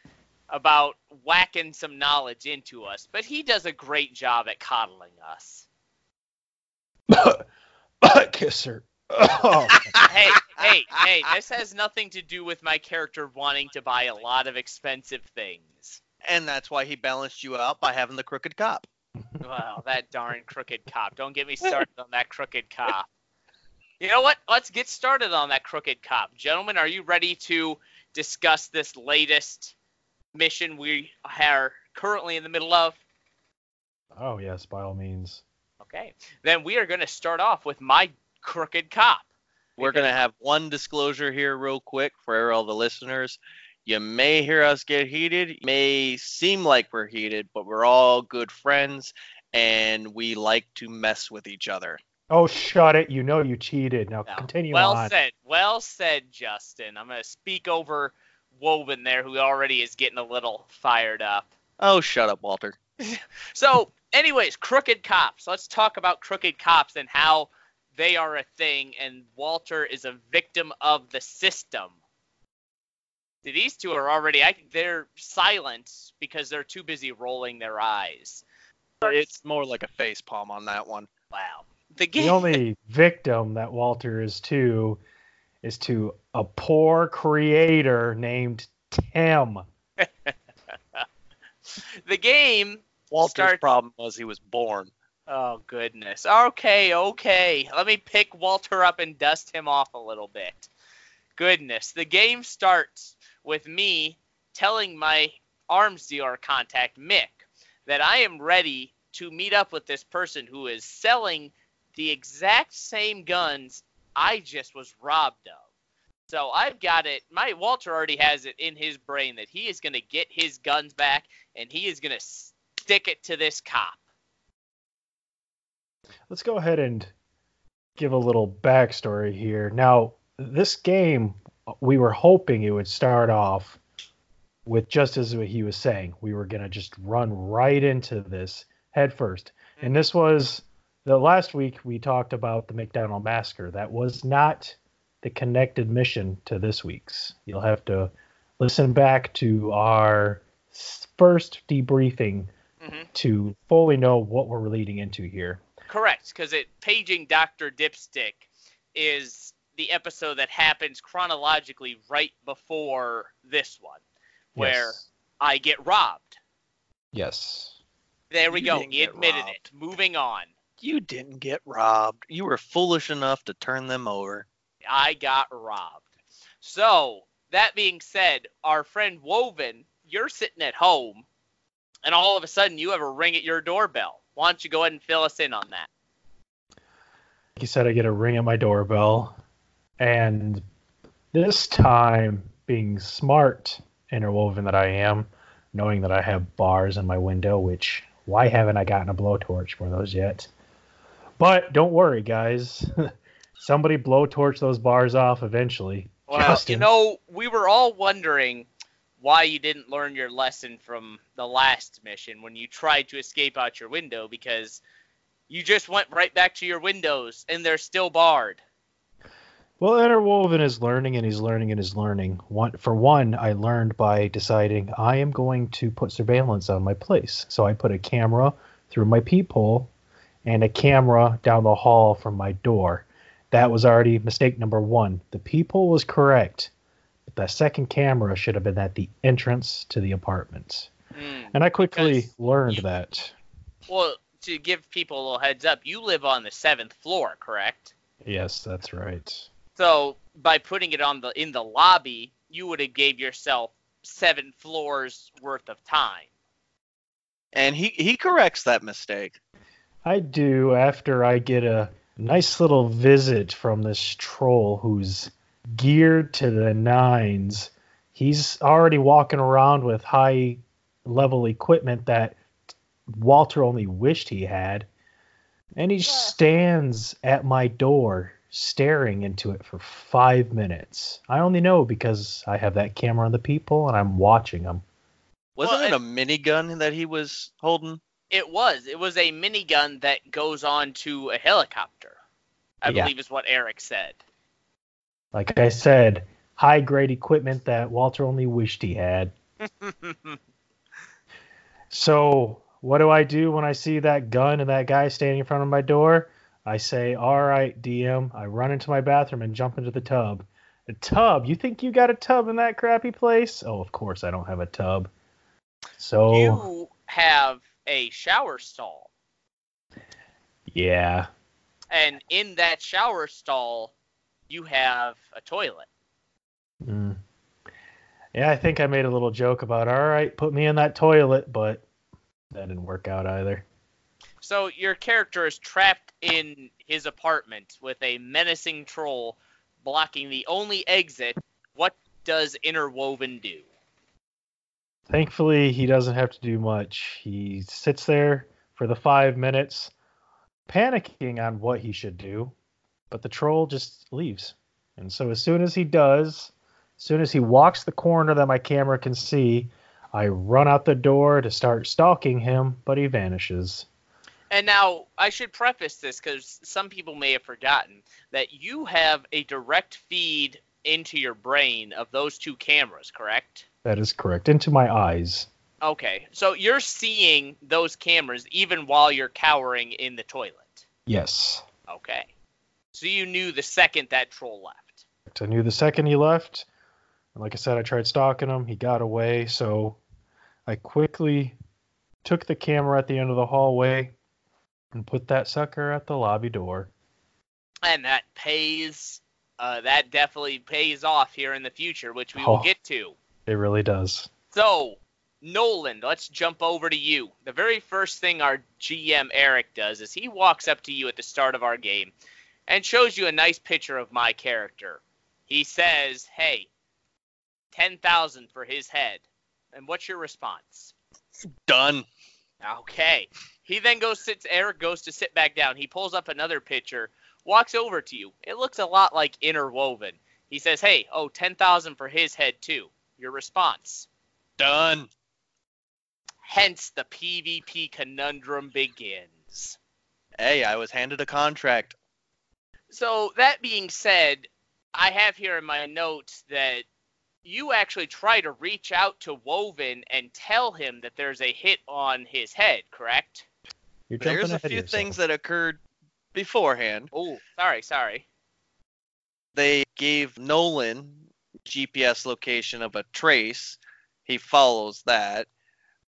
about whacking some knowledge into us, but he does a great job at coddling us. Butt kisser. Oh, hey, hey, hey, this has nothing to do with my character wanting to buy a lot of expensive things. And that's why he balanced you out by having the crooked cop. Well, that darn crooked cop. Don't get me started on that crooked cop. You know what? Let's get started on that crooked cop. Gentlemen, are you ready to discuss this latest mission we are currently in the middle of? oh yes, by all means. Okay. Then we are going to start off with my crooked cop. We're going to have one disclosure here, real quick, for all the listeners. You may hear us get heated. It may seem like we're heated, but we're all good friends and we like to mess with each other. Oh, shut it! You know you cheated. Now No. continue well on. Well said. Well said, Justin. I'm going to speak over Woven there, who already is getting a little fired up. Oh, shut up, Walter. So, anyways, crooked cops. Let's talk about crooked cops and how they are a thing, and Walter is a victim of the system. These two are already. I, they're silent because they're too busy rolling their eyes. It's more like a face palm on that one. Wow. The game. The only victim that Walter is to is to a poor creator named Tim. the game. Walter's Start- problem was he was born. Oh goodness. Okay, okay. Let me pick Walter up and dust him off a little bit. Goodness. The game starts with me telling my arms dealer contact Mick that I am ready to meet up with this person who is selling the exact same guns I just was robbed of. So I've got it. My Walter already has it in his brain that he is going to get his guns back and he is going to stick it to this cop. Let's go ahead and give a little backstory here. Now, this game, we were hoping it would start off with just as what he was saying. We were going to just run right into this head first. And this was the last week we talked about the McDonald Massacre. That was not the connected mission to this week's. You'll have to listen back to our first debriefing hmm to fully know what we're leading into here. Correct, because it paging Doctor Dipstick is the episode that happens chronologically right before this one, where Yes. I get robbed. Yes. There we You go. He admitted robbed. it. Moving on. You didn't get robbed. You were foolish enough to turn them over. I got robbed. So, that being said, our friend Woven, you're sitting at home, and all of a sudden you have a ring at your doorbell. Why don't you go ahead and fill us in on that? Like you said, I get a ring at my doorbell, and this time, being smart, interwoven that I am, knowing that I have bars in my window, which why haven't I gotten a blowtorch for those yet? But don't worry, guys. Somebody blowtorch those bars off eventually. Well, Justin. you know, we were all wondering why you didn't learn your lesson from the last mission when you tried to escape out your window because you just went right back to your windows and they're still barred. Well, Interwoven is learning and he's learning and he's learning. One, for one, I learned by deciding I am going to put surveillance on my place. So I put a camera through my peephole and a camera down the hall from my door. That was already mistake number one. The peephole was correct, but the second camera should have been at the entrance to the apartment. Hmm. And I quickly learned you- that. Well, to give people a little heads up, you live on the seventh floor, correct? Yes, that's right. So by putting it on the in the lobby, you would have gave yourself seven floors worth of time. And he, he corrects that mistake. I do after I get a nice little visit from this troll who's geared to the nines. He's already walking around with high level equipment that Walter only wished he had. And he stands at my door staring into it for five minutes. I only know because I have that camera on the people and I'm watching him. Wasn't Well, it a minigun that he was holding? It was. It was a minigun that goes on to a helicopter. I Yeah. believe is what Eric said. Like I said, high grade equipment that Walter only wished he had. So, what do I do when I see that gun and that guy standing in front of my door? I say, All right, DM. I run into my bathroom and jump into the tub. A tub? You think you got a tub in that crappy place? Oh, of course I don't have a tub. So, You have a shower stall, yeah. and in that shower stall, you have a toilet. Mm. Yeah, I think I made a little joke about, All right, put me in that toilet, but that didn't work out either. So your character is trapped in his apartment with a menacing troll blocking the only exit. What does Interwoven do? Thankfully, he doesn't have to do much. He sits there for the five minutes, panicking on what he should do, but the troll just leaves. And so, as soon as he does, as soon as he walks the corner that my camera can see, I run out the door to start stalking him, but he vanishes. And now I should preface this because some people may have forgotten that you have a direct feed into your brain of those two cameras, correct? That is correct. Into my eyes. Okay, so you're seeing those cameras even while you're cowering in the toilet. Yes. Okay. So you knew the second that troll left. I knew the second he left. And like I said, I tried stalking him. He got away. So I quickly took the camera at the end of the hallway and put that sucker at the lobby door. And that pays. Uh, that definitely pays off here in the future, which we will Oh. get to. It really does. So, Nolan, let's jump over to you. The very first thing our GM Eric does is he walks up to you at the start of our game and shows you a nice picture of my character. He says, "Hey, 10,000 for his head." And what's your response? Done. Okay. He then goes sits Eric goes to sit back down. He pulls up another picture, walks over to you. It looks a lot like interwoven. He says, "Hey, oh, 10,000 for his head too." Your response? Done. Hence, the PvP conundrum begins. Hey, I was handed a contract. So, that being said, I have here in my notes that you actually try to reach out to Woven and tell him that there's a hit on his head, correct? You're jumping There's a ahead of few yourself. things that occurred beforehand. Oh, sorry, sorry. They gave Nolan GPS location of a trace. He follows that.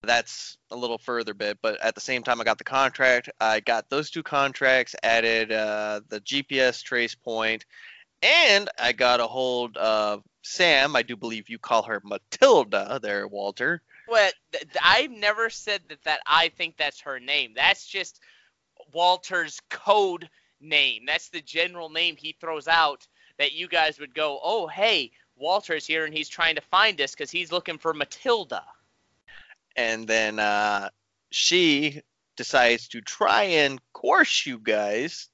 That's a little further bit, but at the same time, I got the contract. I got those two contracts, added uh, the GPS trace point, and I got a hold of Sam. I do believe you call her Matilda there, Walter. Well, th- th- I've never said that, that I think that's her name. That's just Walter's code name. That's the general name he throws out that you guys would go, oh, hey, Walter's here and he's trying to find us because he's looking for Matilda. and then uh, she decides to try and course you guys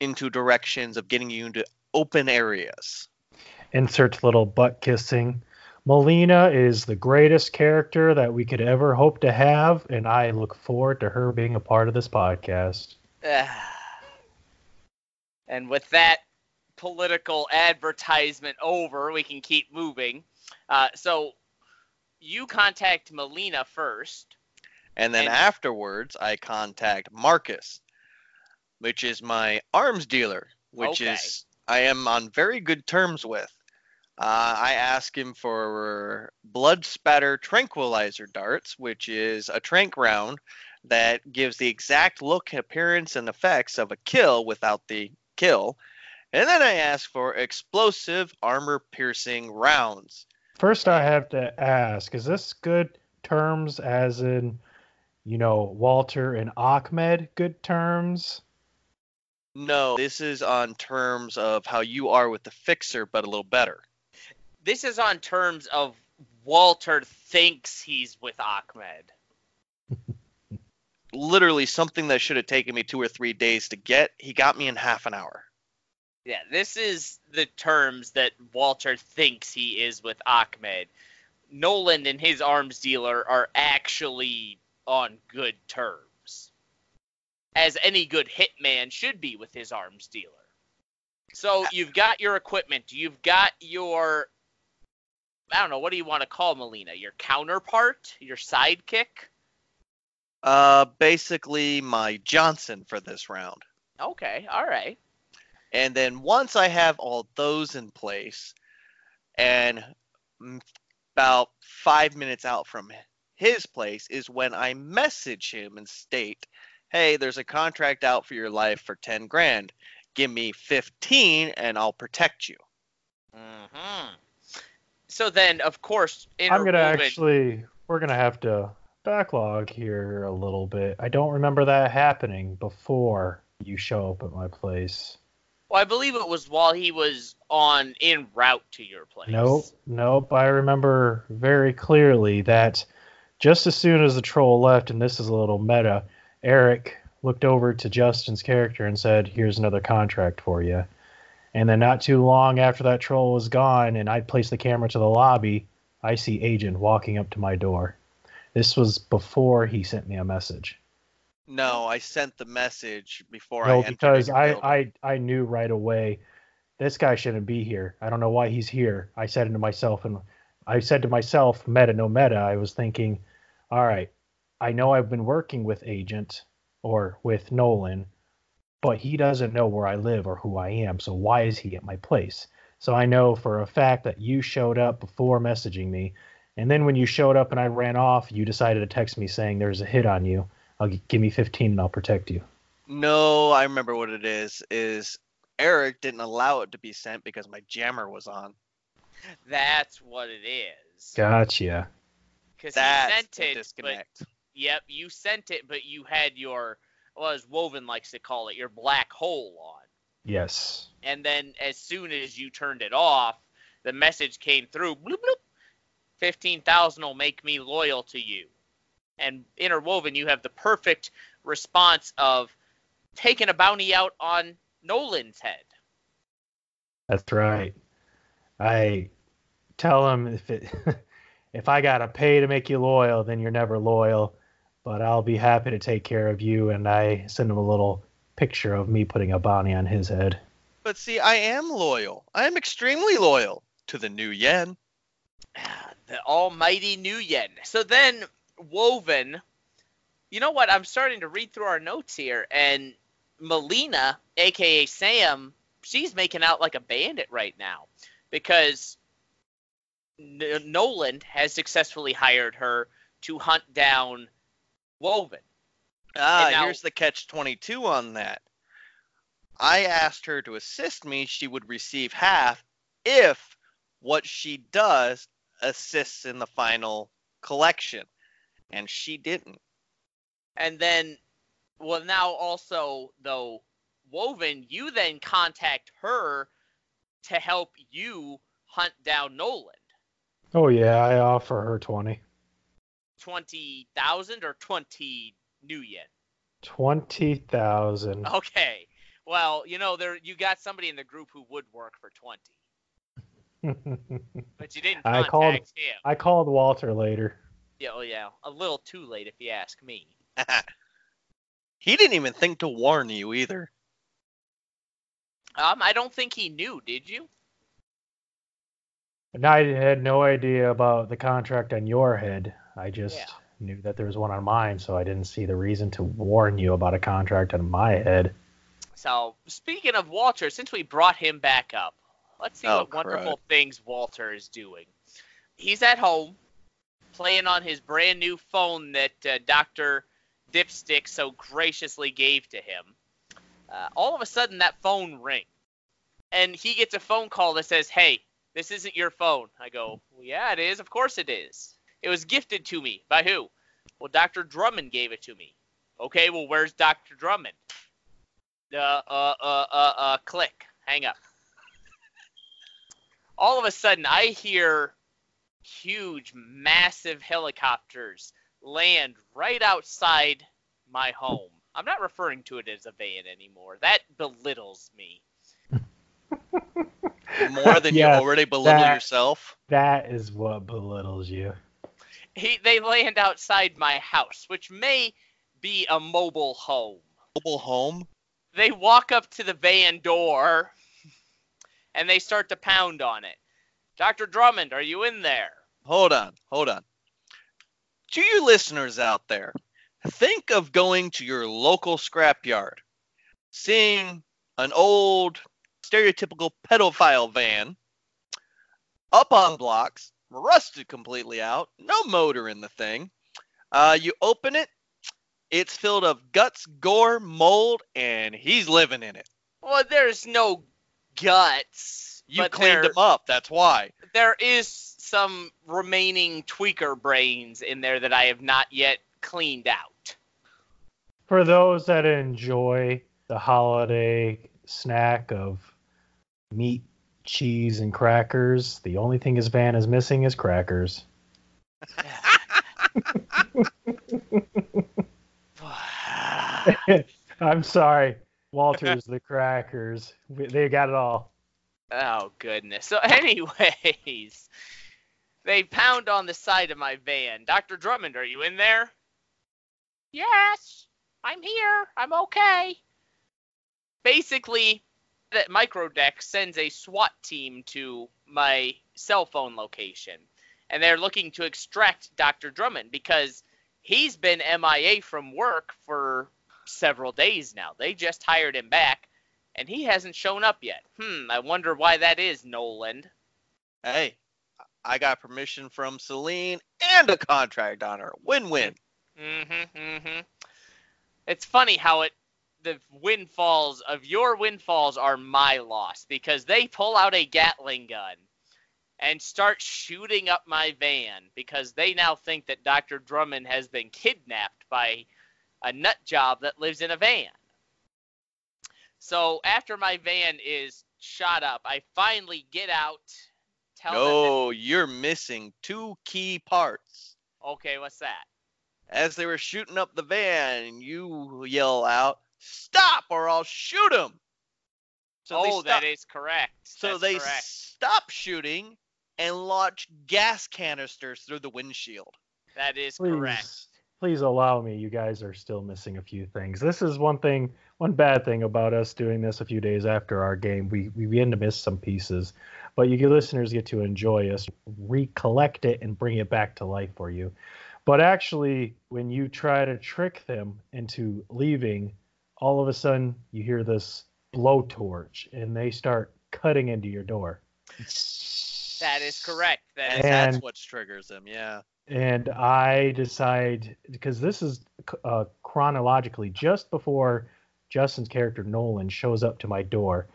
into directions of getting you into open areas. Insert little butt kissing. Melina is the greatest character that we could ever hope to have, and I look forward to her being a part of this podcast. and with that political advertisement over, we can keep moving. Uh, so you contact Melina first. And then And- afterwards, I contact Marcus, which is my arms dealer, which Okay. is I am on very good terms with. Uh, I ask him for blood spatter tranquilizer darts, which is a tranq round that gives the exact look, appearance, and effects of a kill without the kill. And then I ask for explosive armor piercing rounds. First, I have to ask: Is this good terms, as in, you know, Walter and Ahmed good terms? No, this is on terms of how you are with the fixer, but a little better. This is on terms of Walter thinks he's with Ahmed. literally something that should have taken me two or three days to get. He got me in half an hour. Yeah, this is the terms that Walter thinks he is with Ahmed. Nolan and his arms dealer are actually on good terms. As any good hitman should be with his arms dealer. So you've got your equipment, you've got your I don't know, what do you want to call Melina? Your counterpart? Your sidekick? Uh, basically my Johnson for this round. Okay, all right. And then once I have all those in place, and about five minutes out from his place is when I message him and state, "Hey, there's a contract out for your life for ten grand. Give me fifteen, and I'll protect you." hmm So then, of course, I'm gonna actually. We're gonna have to backlog here a little bit. I don't remember that happening before you show up at my place. Well, I believe it was while he was on en route to your place. Nope, nope. I remember very clearly that just as soon as the troll left, and this is a little meta, Eric looked over to Justin's character and said, Here's another contract for you. And then not too long after that troll was gone and I placed the camera to the lobby, I see Agent walking up to my door. This was before he sent me a message. No, I sent the message before I No, entered because I. I I knew right away this guy shouldn't be here. I don't know why he's here. I said to myself, and I said to myself, meta no meta. I was thinking, all right, I know I've been working with Agent or with Nolan, but he doesn't know where I live or who I am. So why is he at my place? So I know for a fact that you showed up before messaging me, and then when you showed up and I ran off, you decided to text me saying there's a hit on you. I'll g- give me 15 and I'll protect you. No, I remember what it is. Is Eric didn't allow it to be sent because my jammer was on. That's what it is. Gotcha. Because he sent the it, but yep, you sent it, but you had your, well, as Woven likes to call it, your black hole on. Yes. And then as soon as you turned it off, the message came through. Bloop bloop. Fifteen thousand will make me loyal to you. And interwoven, you have the perfect response of taking a bounty out on Nolan's head. That's right. I tell him if it if I gotta pay to make you loyal, then you're never loyal. But I'll be happy to take care of you, and I send him a little picture of me putting a bounty on his head. But see, I am loyal. I am extremely loyal to the nuyen. the almighty nuyen. So then, Woven, you know what? I'm starting to read through our notes here, and Melina, aka Sam, she's making out like a bandit right now because N- Nolan has successfully hired her to hunt down Woven. Ah, now- here's the catch 22 on that. I asked her to assist me, she would receive half if what she does assists in the final collection. And she didn't. And then, well, now also, though, Woven, you then contact her to help you hunt down Nolan. Oh yeah, I offer her twenty. 20,000 or 20 nuyen? Twenty thousand. Okay. Well, you know, there you got somebody in the group who would work for 20, but you didn't I contact called- him. I called Walter later. Yeah, oh yeah, a little too late if you ask me. he didn't even think to warn you either. Um, I don't think he knew, did you? And I had no idea about the contract on your head. I just Yeah. knew that there was one on mine, so I didn't see the reason to warn you about a contract on my head. So, speaking of Walter, since we brought him back up, let's see Oh, what wonderful things Walter is doing. He's at home, playing on his brand new phone that uh, Dr. Dipstick so graciously gave to him. Uh, all of a sudden, that phone rings, and he gets a phone call that says, Hey, this isn't your phone. I go, well, Yeah, it is. Of course it is. It was gifted to me. By who? Well, Dr. Drummond gave it to me. Okay, well, where's Dr. Drummond? uh, uh, uh, uh, uh, click, hang up. All of a sudden, I hear huge, massive helicopters land right outside my home. I'm not referring to it as a van anymore. That belittles me. More than Yes, you already belittle that- yourself. That is what belittles you. He, they land outside my house, which may be a mobile home. Mobile home. They walk up to the van door and they start to pound on it. Dr. Drummond, are you in there? Hold on, hold on. To you listeners out there, think of going to your local scrapyard, seeing an old, stereotypical pedophile van up on blocks, rusted completely out, no motor in the thing. Uh, you open it, it's filled of guts, gore, mold, and he's living in it. Well, there's no guts. You cleaned there, him up, that's why. there is some remaining tweaker brains in there that I have not yet cleaned out. For those that enjoy the holiday snack of meat, cheese, and crackers, the only thing his van is missing is crackers. I'm sorry, Walter's the crackers. They got it all. Oh goodness. So, anyways, They pound on the side of my van. Dr. Drummond, are you in there? Yes, I'm here. I'm okay. Basically, that microdeck sends a SWAT team to my cell phone location, and they're looking to extract Dr. Drummond because he's been MIA from work for several days now. They just hired him back, and he hasn't shown up yet. Hmm, I wonder why that is, Nolan. Hey, I got permission from Celine and a contract on her. Win-win. Mm-hmm, mm-hmm. It's funny how it the windfalls of your windfalls are my loss because they pull out a Gatling gun and start shooting up my van because they now think that Dr. Drummond has been kidnapped by a nut job that lives in a van. So after my van is shot up, I finally get out. Tell them No, you're missing two key parts. okay, what's that? As they were shooting up the van, you yell out, "Stop, or I'll shoot him!" So oh, that is correct. so That's they correct. stop shooting and launch gas canisters through the windshield. That is Please, correct. please allow me. You guys are still missing a few things. This is one thing, one bad thing about us doing this a few days after our game. We we begin to miss some pieces, but you listeners get to enjoy us recollect it and bring it back to life for you. But actually, when you try to trick them into leaving, all of a sudden you hear this blowtorch, and they start cutting into your door. That is correct. That is And- that's what triggers them. Yeah. and I decide because this is uh, chronologically just before Justin's character Nolan shows up to my door.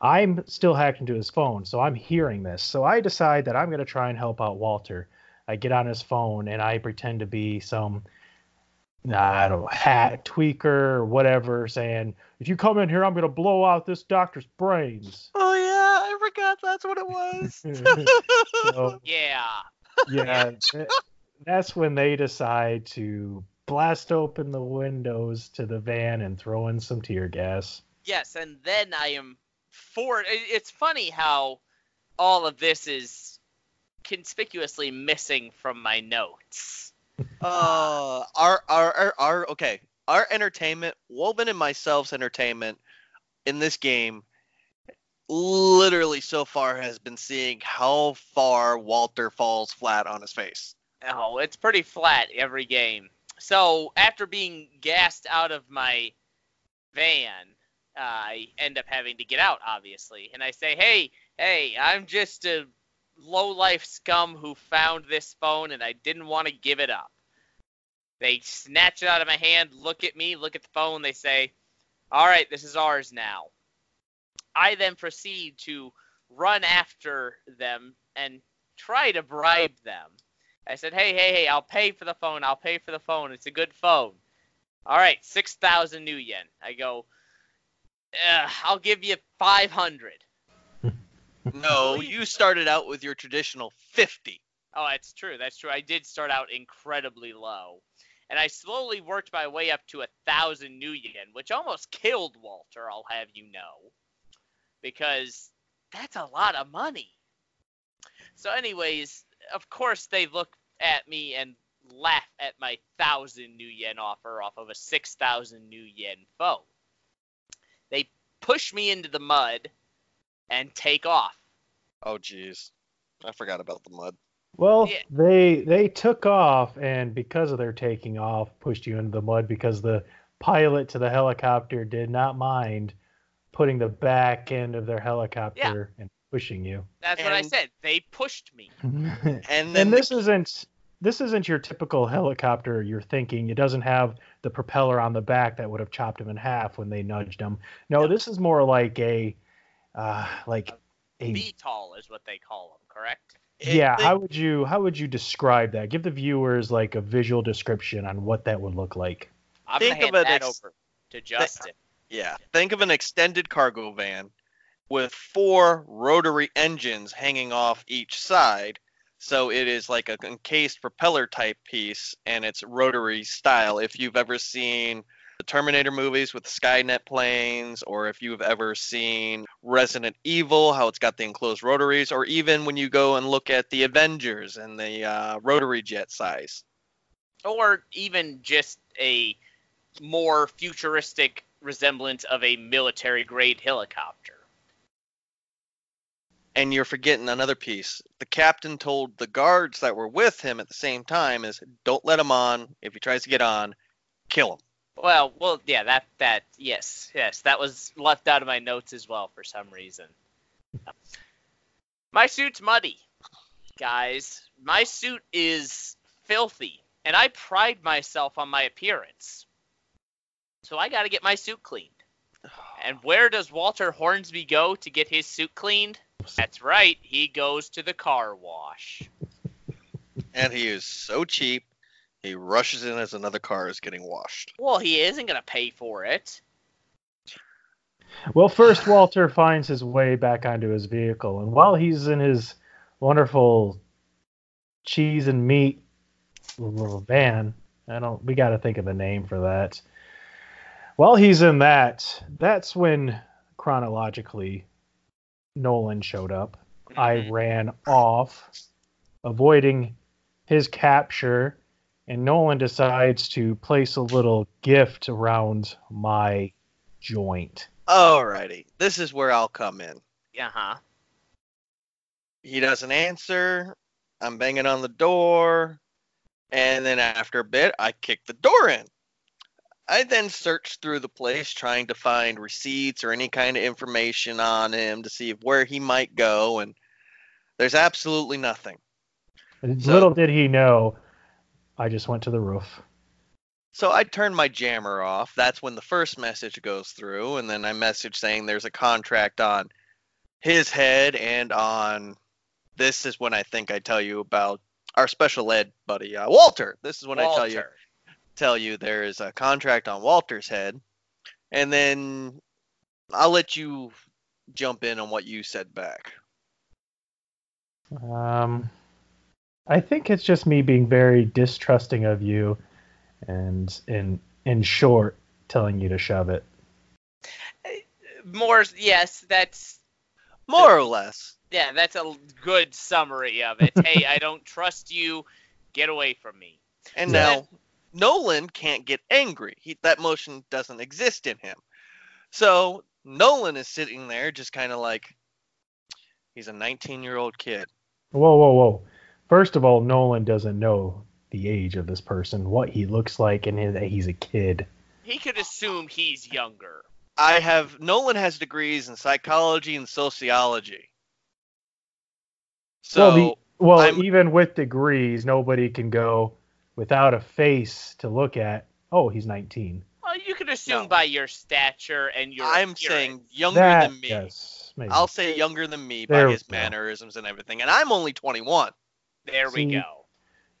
I'm still hacked into his phone, so I'm hearing this. So I decide that I'm going to try and help out Walter. I get on his phone and I pretend to be some, I don't know, hat tweaker or whatever, saying, "If you come in here, I'm going to blow out this doctor's brains." Oh yeah, I forgot that's what it was. So yeah. yeah, th- that's when they decide to blast open the windows to the van and throw in some tear gas. Yes, and then I am for. It's funny how all of this is conspicuously missing from my notes. Uh, our, our our our okay, our entertainment, Woven and myself's entertainment in this game, literally so far has been seeing how far Walter falls flat on his face. Oh, it's pretty flat every game. So after being gassed out of my van, uh, I end up having to get out, obviously, and I say, "Hey, hey, I'm just a low life scum who found this phone, and I didn't want to give it up." They snatch it out of my hand, look at me, look at the phone. They say, "All right, this is ours now." I then proceed to run after them and try to bribe them. I said, hey, hey, hey, I'll pay for the phone. I'll pay for the phone. It's a good phone. All right, 6,000 nuyen. I go, I'll give you 500. No, you started out with your traditional 50. Oh, that's true. That's true. I did start out incredibly low. And I slowly worked my way up to a thousand nuyen, which almost killed Walter, I'll have you know. Because that's a lot of money. So, anyways, of course, they look at me and laugh at my thousand nuyen offer off of a 6,000 new yen phone. They push me into the mud and take off. Oh jeez. I forgot about the mud. Well, Yeah. they they took off, and because of their taking off, pushed you into the mud because the pilot to the helicopter did not mind putting the back end of their helicopter and pushing you. That's what I said. They pushed me. And then and this isn't this isn't your typical helicopter you're thinking it doesn't have the propeller on the back that would have chopped him in half when they nudged him no this is more like a uh, like a VTOL is what they call them, correct? yeah they- how would you how would you describe that give the viewers like a visual description on what that would look like I'm Think gonna of it that ex- over to Justin. Yeah, think of an extended cargo van with four rotary engines hanging off each side. So it is like a encased propeller type piece and it's rotary style. If you've ever seen the Terminator movies with Skynet planes or if you've ever seen Resident Evil, how it's got the enclosed rotaries, or even when you go and look at the Avengers and the uh, rotary jet size. Or even just a more futuristic resemblance of a military grade helicopter. And you're forgetting another piece. The captain told the guards that were with him at the same time is don't let him on. If he tries to get on, kill him. Well, well, yeah, that that yes, yes, that was left out of my notes as well for some reason. My suit's muddy, guys. My suit is filthy, and I pride myself on my appearance. So I got to get my suit cleaned. And where does Walter Hornsby go to get his suit cleaned? That's right, he goes to the car wash. And he is so cheap, he rushes in as another car is getting washed. Well, he isn't going to pay for it. Well, first Walter finds his way back onto his vehicle, and while he's in his wonderful cheese and meat little van, I don't. We got to think of a name for that. While he's in that, that's when chronologically Nolan showed up. I Mhm. ran off, avoiding his capture, and Nolan decides to place a little gift around my joint. Alrighty, this is where I'll come in. Uh huh. He doesn't answer. I'm banging on the door. And then after a bit, I kick the door in. I then search through the place trying to find receipts or any kind of information on him to see where he might go. And there's absolutely nothing. So- Little did he know, I just went to the roof. So I turn my jammer off. That's when the first message goes through. And then I message saying there's a contract on his head and on. This is when I think I tell you about our special ed buddy, uh, Walter. This is when I tell you tell you there is a contract on Walter's head, and then I'll let you jump in on what you said back. Um, I think it's just me being very distrusting of you, and in in short, telling you to shove it. Uh, more, yes, that's More or less. yeah, that's a good summary of it. hey, I don't trust you. Get away from me. And Yeah. now Nolan can't get angry. He, that motion doesn't exist in him. So Nolan is sitting there just kind of like he's a 19 year old kid. Whoa, whoa, whoa! First of all, Nolan doesn't know the age of this person, what he looks like, and that he's a kid. He could assume he's younger. I have Nolan has degrees in psychology and sociology. So well, the, well I'm- even with degrees, nobody can go without a face to look at. Oh, he's 19. Well, you could assume No. by your stature and your. I'm appearance. saying younger that, than me. yes, maybe. I'll say younger than me There by his go. mannerisms and everything, and I'm only 21. There we go.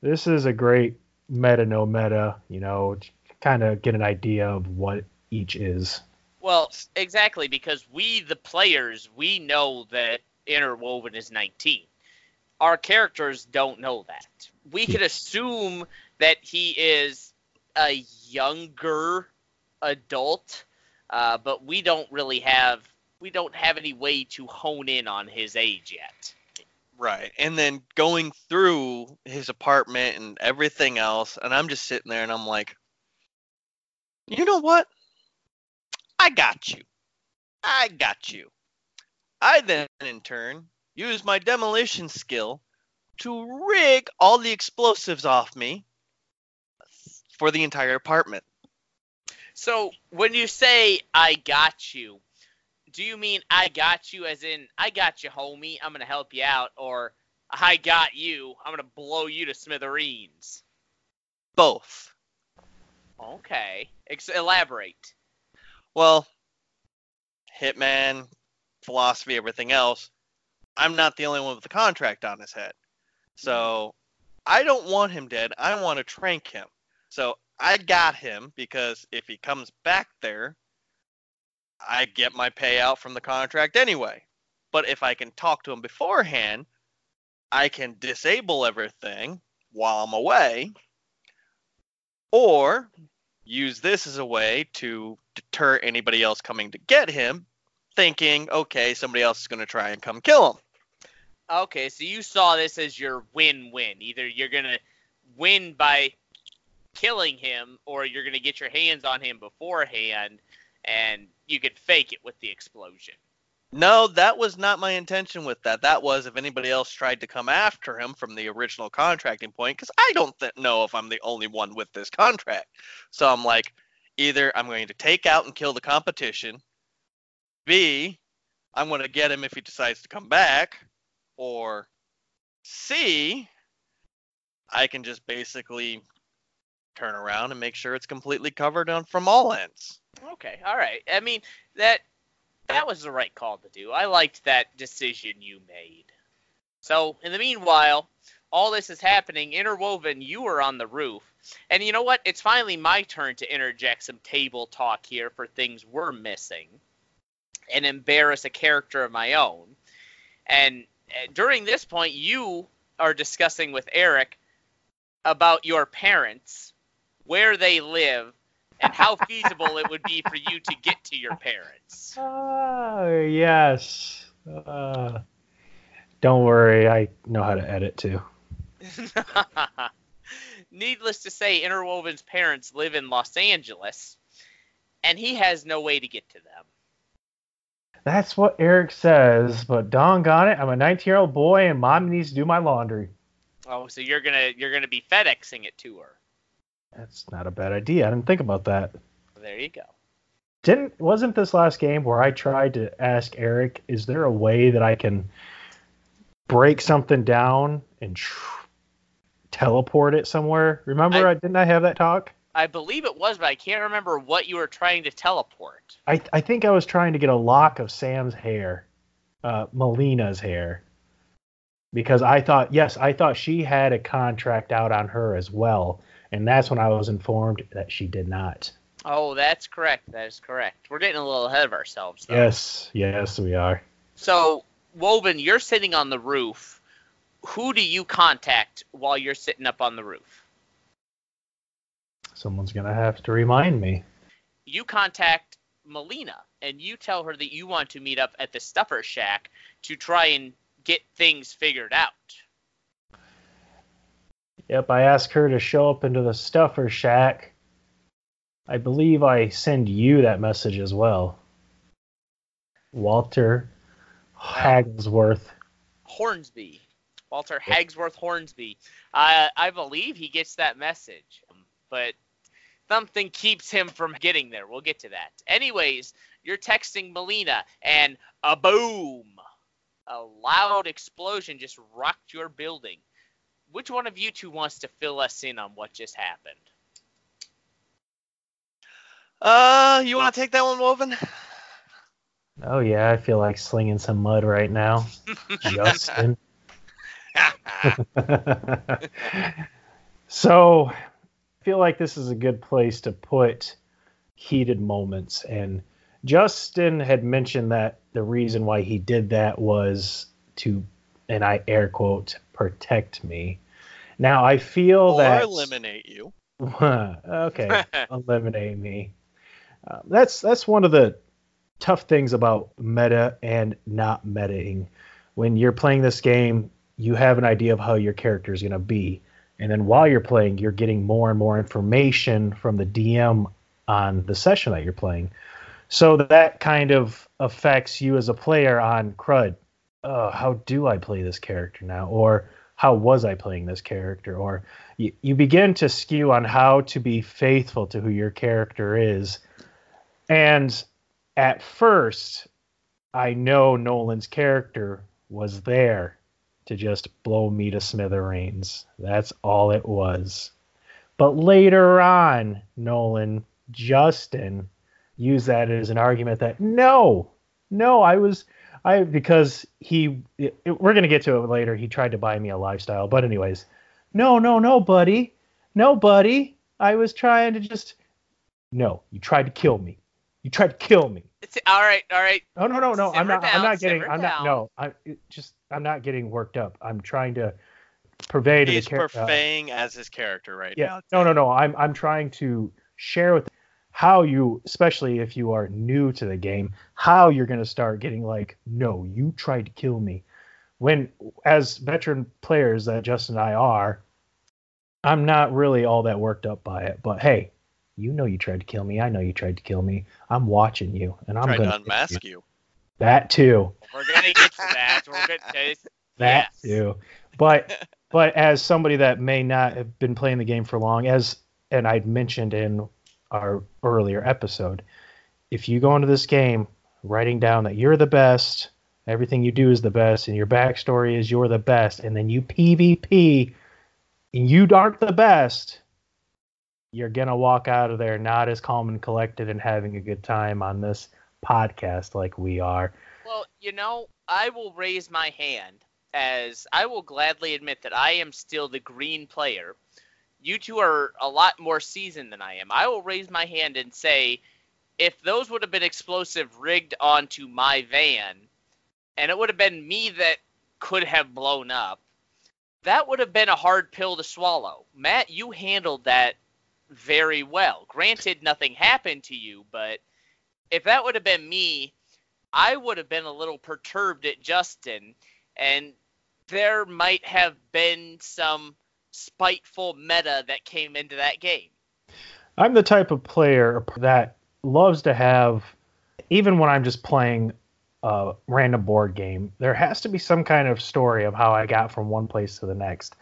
This is a great meta no meta, you know, kind of get an idea of what each is. Well, exactly because we, the players, we know that Interwoven is 19. Our characters don't know that. We could assume that he is a younger adult, uh, but we don't really have we don't have any way to hone in on his age yet. Right. And then going through his apartment and everything else, and I'm just sitting there and I'm like, you know what? I got you. I got you. I then, in turn, use my demolition skill to rig all the explosives off me for the entire apartment. So when you say I got you, do you mean I got you as in I got you, homie, I'm gonna help you out, or I got you, I'm gonna blow you to smithereens? Both. Okay, Ex- elaborate. Well, Hitman, philosophy, everything else, I'm not the only one with a contract on his head. So I don't want him dead. I want to tranq him. So I got him because if he comes back there, I get my payout from the contract anyway. But if I can talk to him beforehand, I can disable everything while I'm away. Or use this as a way to deter anybody else coming to get him thinking, okay, somebody else is going to try and come kill him. Okay, so you saw this as your win-win. Either you're gonna win by killing him, or you're gonna get your hands on him beforehand, and you could fake it with the explosion. No, that was not my intention with that. That was if anybody else tried to come after him from the original contracting point, because I don't th- know if I'm the only one with this contract. So I'm like, either I'm going to take out and kill the competition, B, I'm going to get him if he decides to come back, or C, I can just basically turn around and make sure it's completely covered on from all ends. Okay, all right. I mean that that was the right call to do. I liked that decision you made. So in the meanwhile, all this is happening. Interwoven, you are on the roof, and you know what? It's finally my turn to interject some table talk here for things we're missing, and embarrass a character of my own. And uh, during this point, you are discussing with Eric about your parents, where they live, and how feasible it would be for you to get to your parents. Oh, yes. Uh, don't worry, I know how to edit too. Needless to say, Interwoven's parents live in Los Angeles, and he has no way to get to them. That's what Eric says, but doggone it, I'm a 19 year old boy and mom needs to do my laundry. Oh, so you're gonna you're gonna be FedExing it to her. That's not a bad idea. I didn't think about that. There you go. Didn't wasn't this last game where I tried to ask Eric, is there a way that I can break something down and tr- teleport it somewhere? Remember, I- I, didn't I have that talk? I believe it was, but I can't remember what you were trying to teleport. I I think I was trying to get a lock of Sam's hair, uh, Melina's hair, because I thought yes, I thought she had a contract out on her as well, and that's when I was informed that she did not. Oh, that's correct. That is correct. We're getting a little ahead of ourselves. Though. Yes, yes, we are. So, Woven, you're sitting on the roof. Who do you contact while you're sitting up on the roof? Someone's gonna have to remind me. You contact Melina and you tell her that you want to meet up at the Stuffer Shack to try and get things figured out. Yep, I asked her to show up into the stuffer shack. I believe I send you that message as well. Walter Hagglesworth. Hornsby, Walter Hagsworth Hornsby. I I believe he gets that message, but something keeps him from getting there. We'll get to that. Anyways, you're texting Melina, and a boom, a loud explosion just rocked your building. Which one of you two wants to fill us in on what just happened? Uh, you want to take that one, Woven? Oh yeah, I feel like slinging some mud right now. Justin. so, I feel like this is a good place to put heated moments. And Justin had mentioned that the reason why he did that was to, and I air quote, protect me. Now, I feel or that. eliminate you. okay, eliminate me. Uh, that's that's one of the tough things about meta and not metaing. When you're playing this game, you have an idea of how your character is going to be, and then while you're playing, you're getting more and more information from the DM on the session that you're playing. So that kind of affects you as a player on crud. Uh, how do I play this character now? Or how was I playing this character? Or you, you begin to skew on how to be faithful to who your character is. And at first, I know Nolan's character was there to just blow me to smithereens. That's all it was. But later on, Nolan, Justin used that as an argument that no, no, I was I because he it, it- we're gonna get to it later. He tried to buy me a lifestyle, but anyways, no, no, no, buddy, no, buddy. I was trying to just no. You tried to kill me. You tried to kill me. It's, all right, all right. Oh no, no, no. I'm Simmer not. I'm not getting. I'm down. not. No. I it just. I'm not getting worked up. I'm trying to pervade He's the character. Uh, purveying as his character right yeah. now. No, no, no. I'm. I'm trying to share with how how you, especially if you are new to the game, how you're going to start getting like, no, you tried to kill me. When, as veteran players that Justin and I are, I'm not really all that worked up by it. But hey, you know you tried to kill me. I know you tried to kill me. I'm watching you, and I'm going to unmask you. That too. We're gonna get to that. We're gonna, it's- That Yes. too. But but as somebody that may not have been playing the game for long, as and I'd mentioned in our earlier episode, if you go into this game writing down that you're the best, everything you do is the best, and your backstory is you're the best, and then you PvP and you aren't the best, you're gonna walk out of there not as calm and collected and having a good time on this podcast like we are. Well, you know, I will raise my hand as I will gladly admit that I am still the green player. You two are a lot more seasoned than I am. I will raise my hand and say if those would have been explosive rigged onto my van and it would have been me that could have blown up, that would have been a hard pill to swallow. Matt, you handled that very well. Granted, nothing happened to you, but if that would have been me, I would have been a little perturbed at Justin, and there might have been some spiteful meta that came into that game. I'm the type of player that loves to have, even when I'm just playing a random board game, there has to be some kind of story of how I got from one place to the next.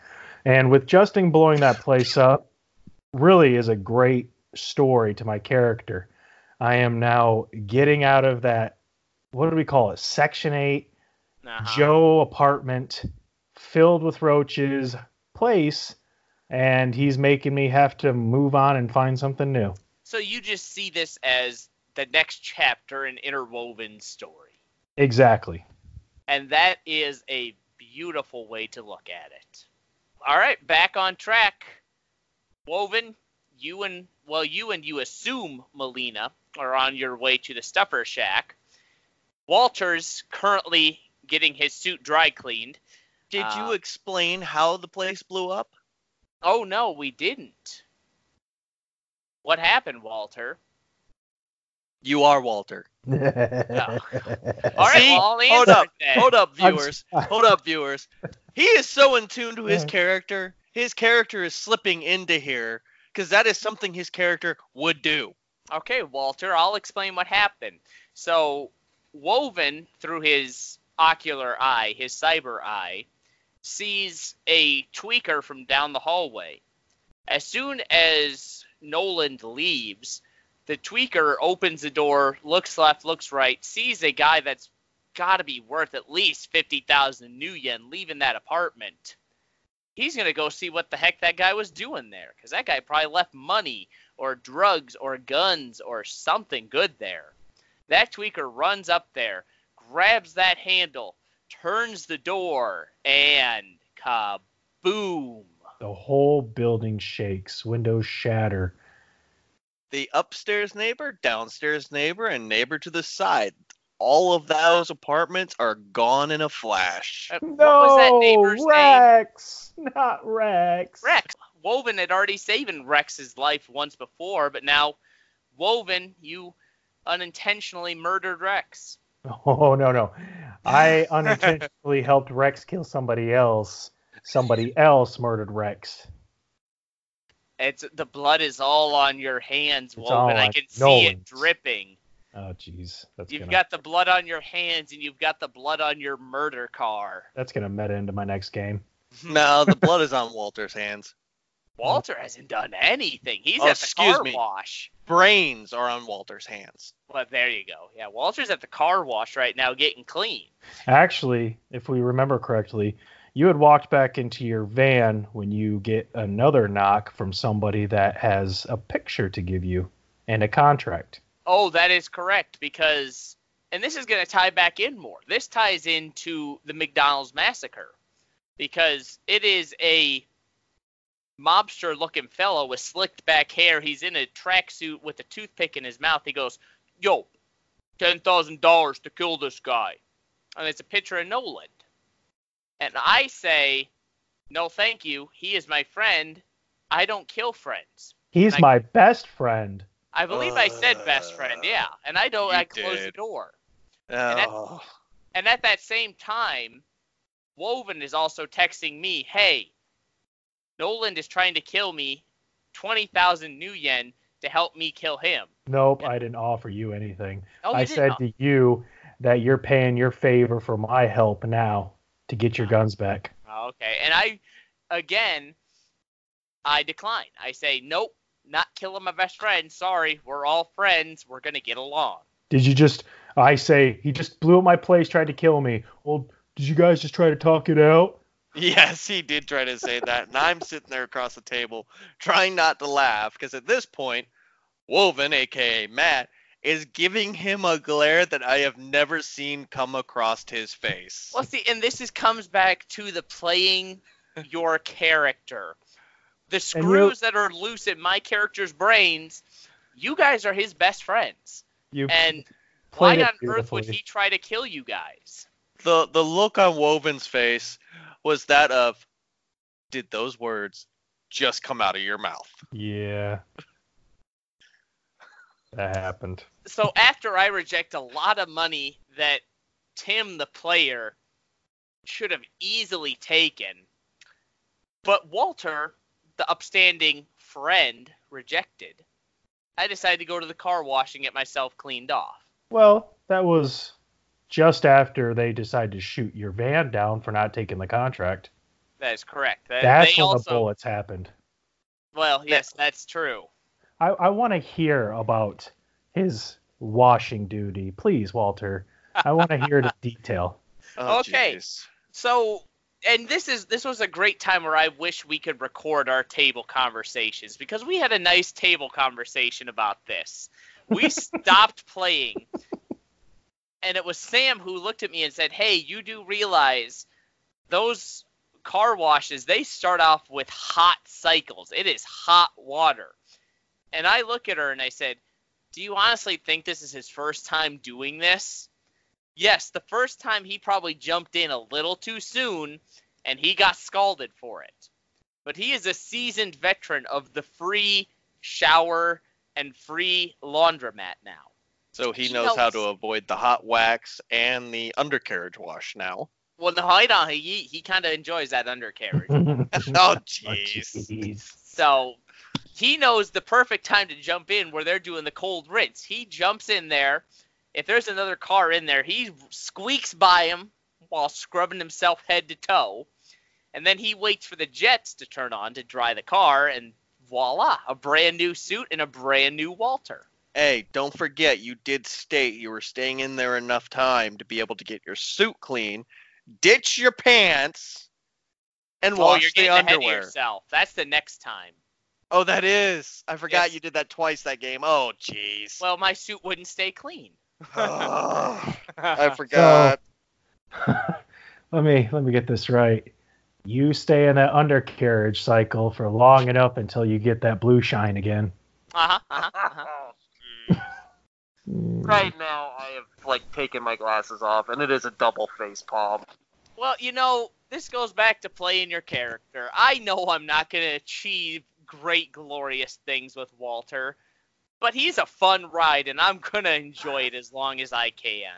And with Justin blowing that place up, really is a great story to my character. I am now getting out of that, what do we call it? Section 8 Uh-huh. Joe apartment filled with roaches place, and he's making me have to move on and find something new. So you just see this as the next chapter in interwoven story. Exactly. And that is a beautiful way to look at it. All right, back on track. Woven, you and well, you and you assume Melina are on your way to the stuffer shack. Walter's currently getting his suit dry cleaned. Did Uh, you explain how the place blew up? Oh no, we didn't. What happened, Walter? You are Walter. All right, See? well, Hold up. then. Hold up, viewers. Hold up, viewers. He is so in tune to his character. His character is slipping into here because that is something his character would do. Okay, Walter, I'll explain what happened. So, Woven, through his ocular eye, his cyber eye, sees a tweaker from down the hallway. As soon as Nolan leaves, the tweaker opens the door, looks left, looks right, sees a guy that's got to be worth at least 50,000 nuyen leaving that apartment. He's going to go see what the heck that guy was doing there because that guy probably left money or drugs or guns or something good there. That tweaker runs up there, grabs that handle, turns the door, and kaboom. the whole building shakes, windows shatter. The upstairs neighbor, downstairs neighbor, and neighbor to the side. All of those apartments are gone in a flash. Uh, what was that neighbor's name? Rex, not Rex. Rex. Woven had already saved Rex's life once before, but now, Woven, you unintentionally murdered Rex. Oh no no, I unintentionally helped Rex kill somebody else. Somebody else murdered Rex. It's the blood is all on your hands, It's all Woven. I on can see Nolan's. it dripping. Oh jeez, You've gonna got the blood on your hands and you've got the blood on your murder car. that's gonna meta into my next game. no, the blood is on Walter's hands. Walter hasn't done anything. He's Oh, at the excuse car me. wash. Brains are on Walter's hands. Well, there you go. Yeah, Walter's at the car wash right now getting clean. Actually, if we remember correctly, you had walked back into your van when you get another knock from somebody that has a picture to give you and a contract. Oh, that is correct because, and this is going to tie back in more. This ties into the McDonald's massacre because it is a mobster looking fellow with slicked back hair. He's in a tracksuit with a toothpick in his mouth. He goes, Yo, $10,000 to kill this guy. And it's a picture of Nolan. And I say, No, thank you. He is my friend. I don't kill friends. He's I- my best friend. I believe I said best friend, uh, yeah. And I don't You I closed the did. door. that- Oh. And at that same time, Woven is also texting me, "Hey, Nolan is trying to kill me, twenty thousand nuyen to help me kill him." Nope, I didn't offer you anything. Oh, I said to you that you're paying your favor for my help now to get your ah. guns back. Oh, okay, and I, again, I decline. I say, "Nope, not killing my best friend. Sorry, we're all friends. We're gonna get along." Did you just? I say he just blew up my place, tried to kill me. Well, did you guys just try to talk it out? Yes, he did try to say that, and I'm sitting there across the table trying not to laugh because at this point, Woven, aka Matt, is giving him a glare that I have never seen come across his face. Well, see, and this is comes back to the playing your character. The screws that are loose in my character's brains, you guys are his best friends. You And why on earth would he try to kill you guys? The the look on Woven's face was that of, did those words just come out of your mouth? Yeah. That happened. So after I reject a lot of money that Tim, the player, should have easily taken, but Walter, the upstanding friend, rejected, I decided to go to the car wash and get myself cleaned off. Well, that was just after they decide to shoot your van down for not taking the contract. That is correct. That- That's they when also, the bullets happened. Well, yes, that's true. I, I want to hear about his washing duty. Please, Walter. I want to hear the detail. Oh, Okay. jeez. So, and this is this was a great time where I wish we could record our table conversations because we had a nice table conversation about this. We stopped playing, and it was Sam who looked at me and said, "Hey, you do realize those car washes they start off with hot cycles. It is hot water." And I look at her and I said, "Do you honestly think this is his first time doing this?" Yes, the first time he probably jumped in a little too soon and he got scalded for it. But he is a seasoned veteran of the free shower and free laundromat now. So he He knows how to avoid the hot wax and the undercarriage wash now. Well, no, hold on. He, he kind of enjoys that undercarriage. Oh, Oh, jeez. jeez. So he knows the perfect time to jump in where they're doing the cold rinse. He jumps in there. If there's another car in there, he squeaks by him while scrubbing himself head to toe. And then he waits for the jets to turn on to dry the car, and voila, a brand new suit and a brand new Walter. Hey, don't forget you did state you were staying in there enough time to be able to get your suit clean, ditch your pants, and oh, wash you're the getting ahead of underwear. yourself. That's the next time. Oh, that is. I forgot Yes. you did that twice that game. Oh, jeez. Well, my suit wouldn't stay clean. Ugh, I forgot. let me let me get this right. You stay in that undercarriage cycle for long enough until you get that blue shine again. Uh-huh, uh-huh, uh-huh. Mm. Right now, I have like taken my glasses off, and it is a double face palm. Well, you know, this goes back to playing your character. I know I'm not going to achieve great, glorious things with Walter, but he's a fun ride, and I'm going to enjoy it as long as I can.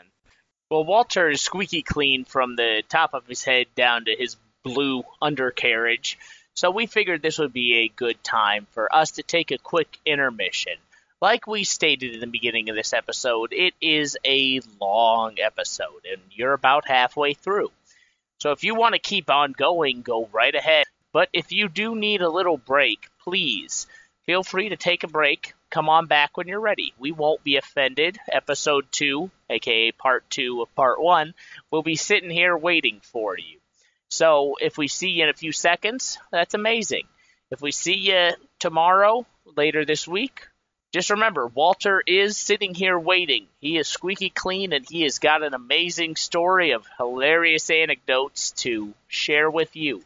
Well, Walter is squeaky clean from the top of his head down to his blue undercarriage, so we figured this would be a good time for us to take a quick intermission. Like we stated in the beginning of this episode, it is a long episode, and you're about halfway through. So if you want to keep on going, go right ahead. But if you do need a little break, please feel free to take a break. Come on back when you're ready. We won't be offended. Episode 2, aka part 2 of part 1, will be sitting here waiting for you. So if we see you in a few seconds, that's amazing. If we see you tomorrow, later this week, just remember, Walter is sitting here waiting. He is squeaky clean and he has got an amazing story of hilarious anecdotes to share with you.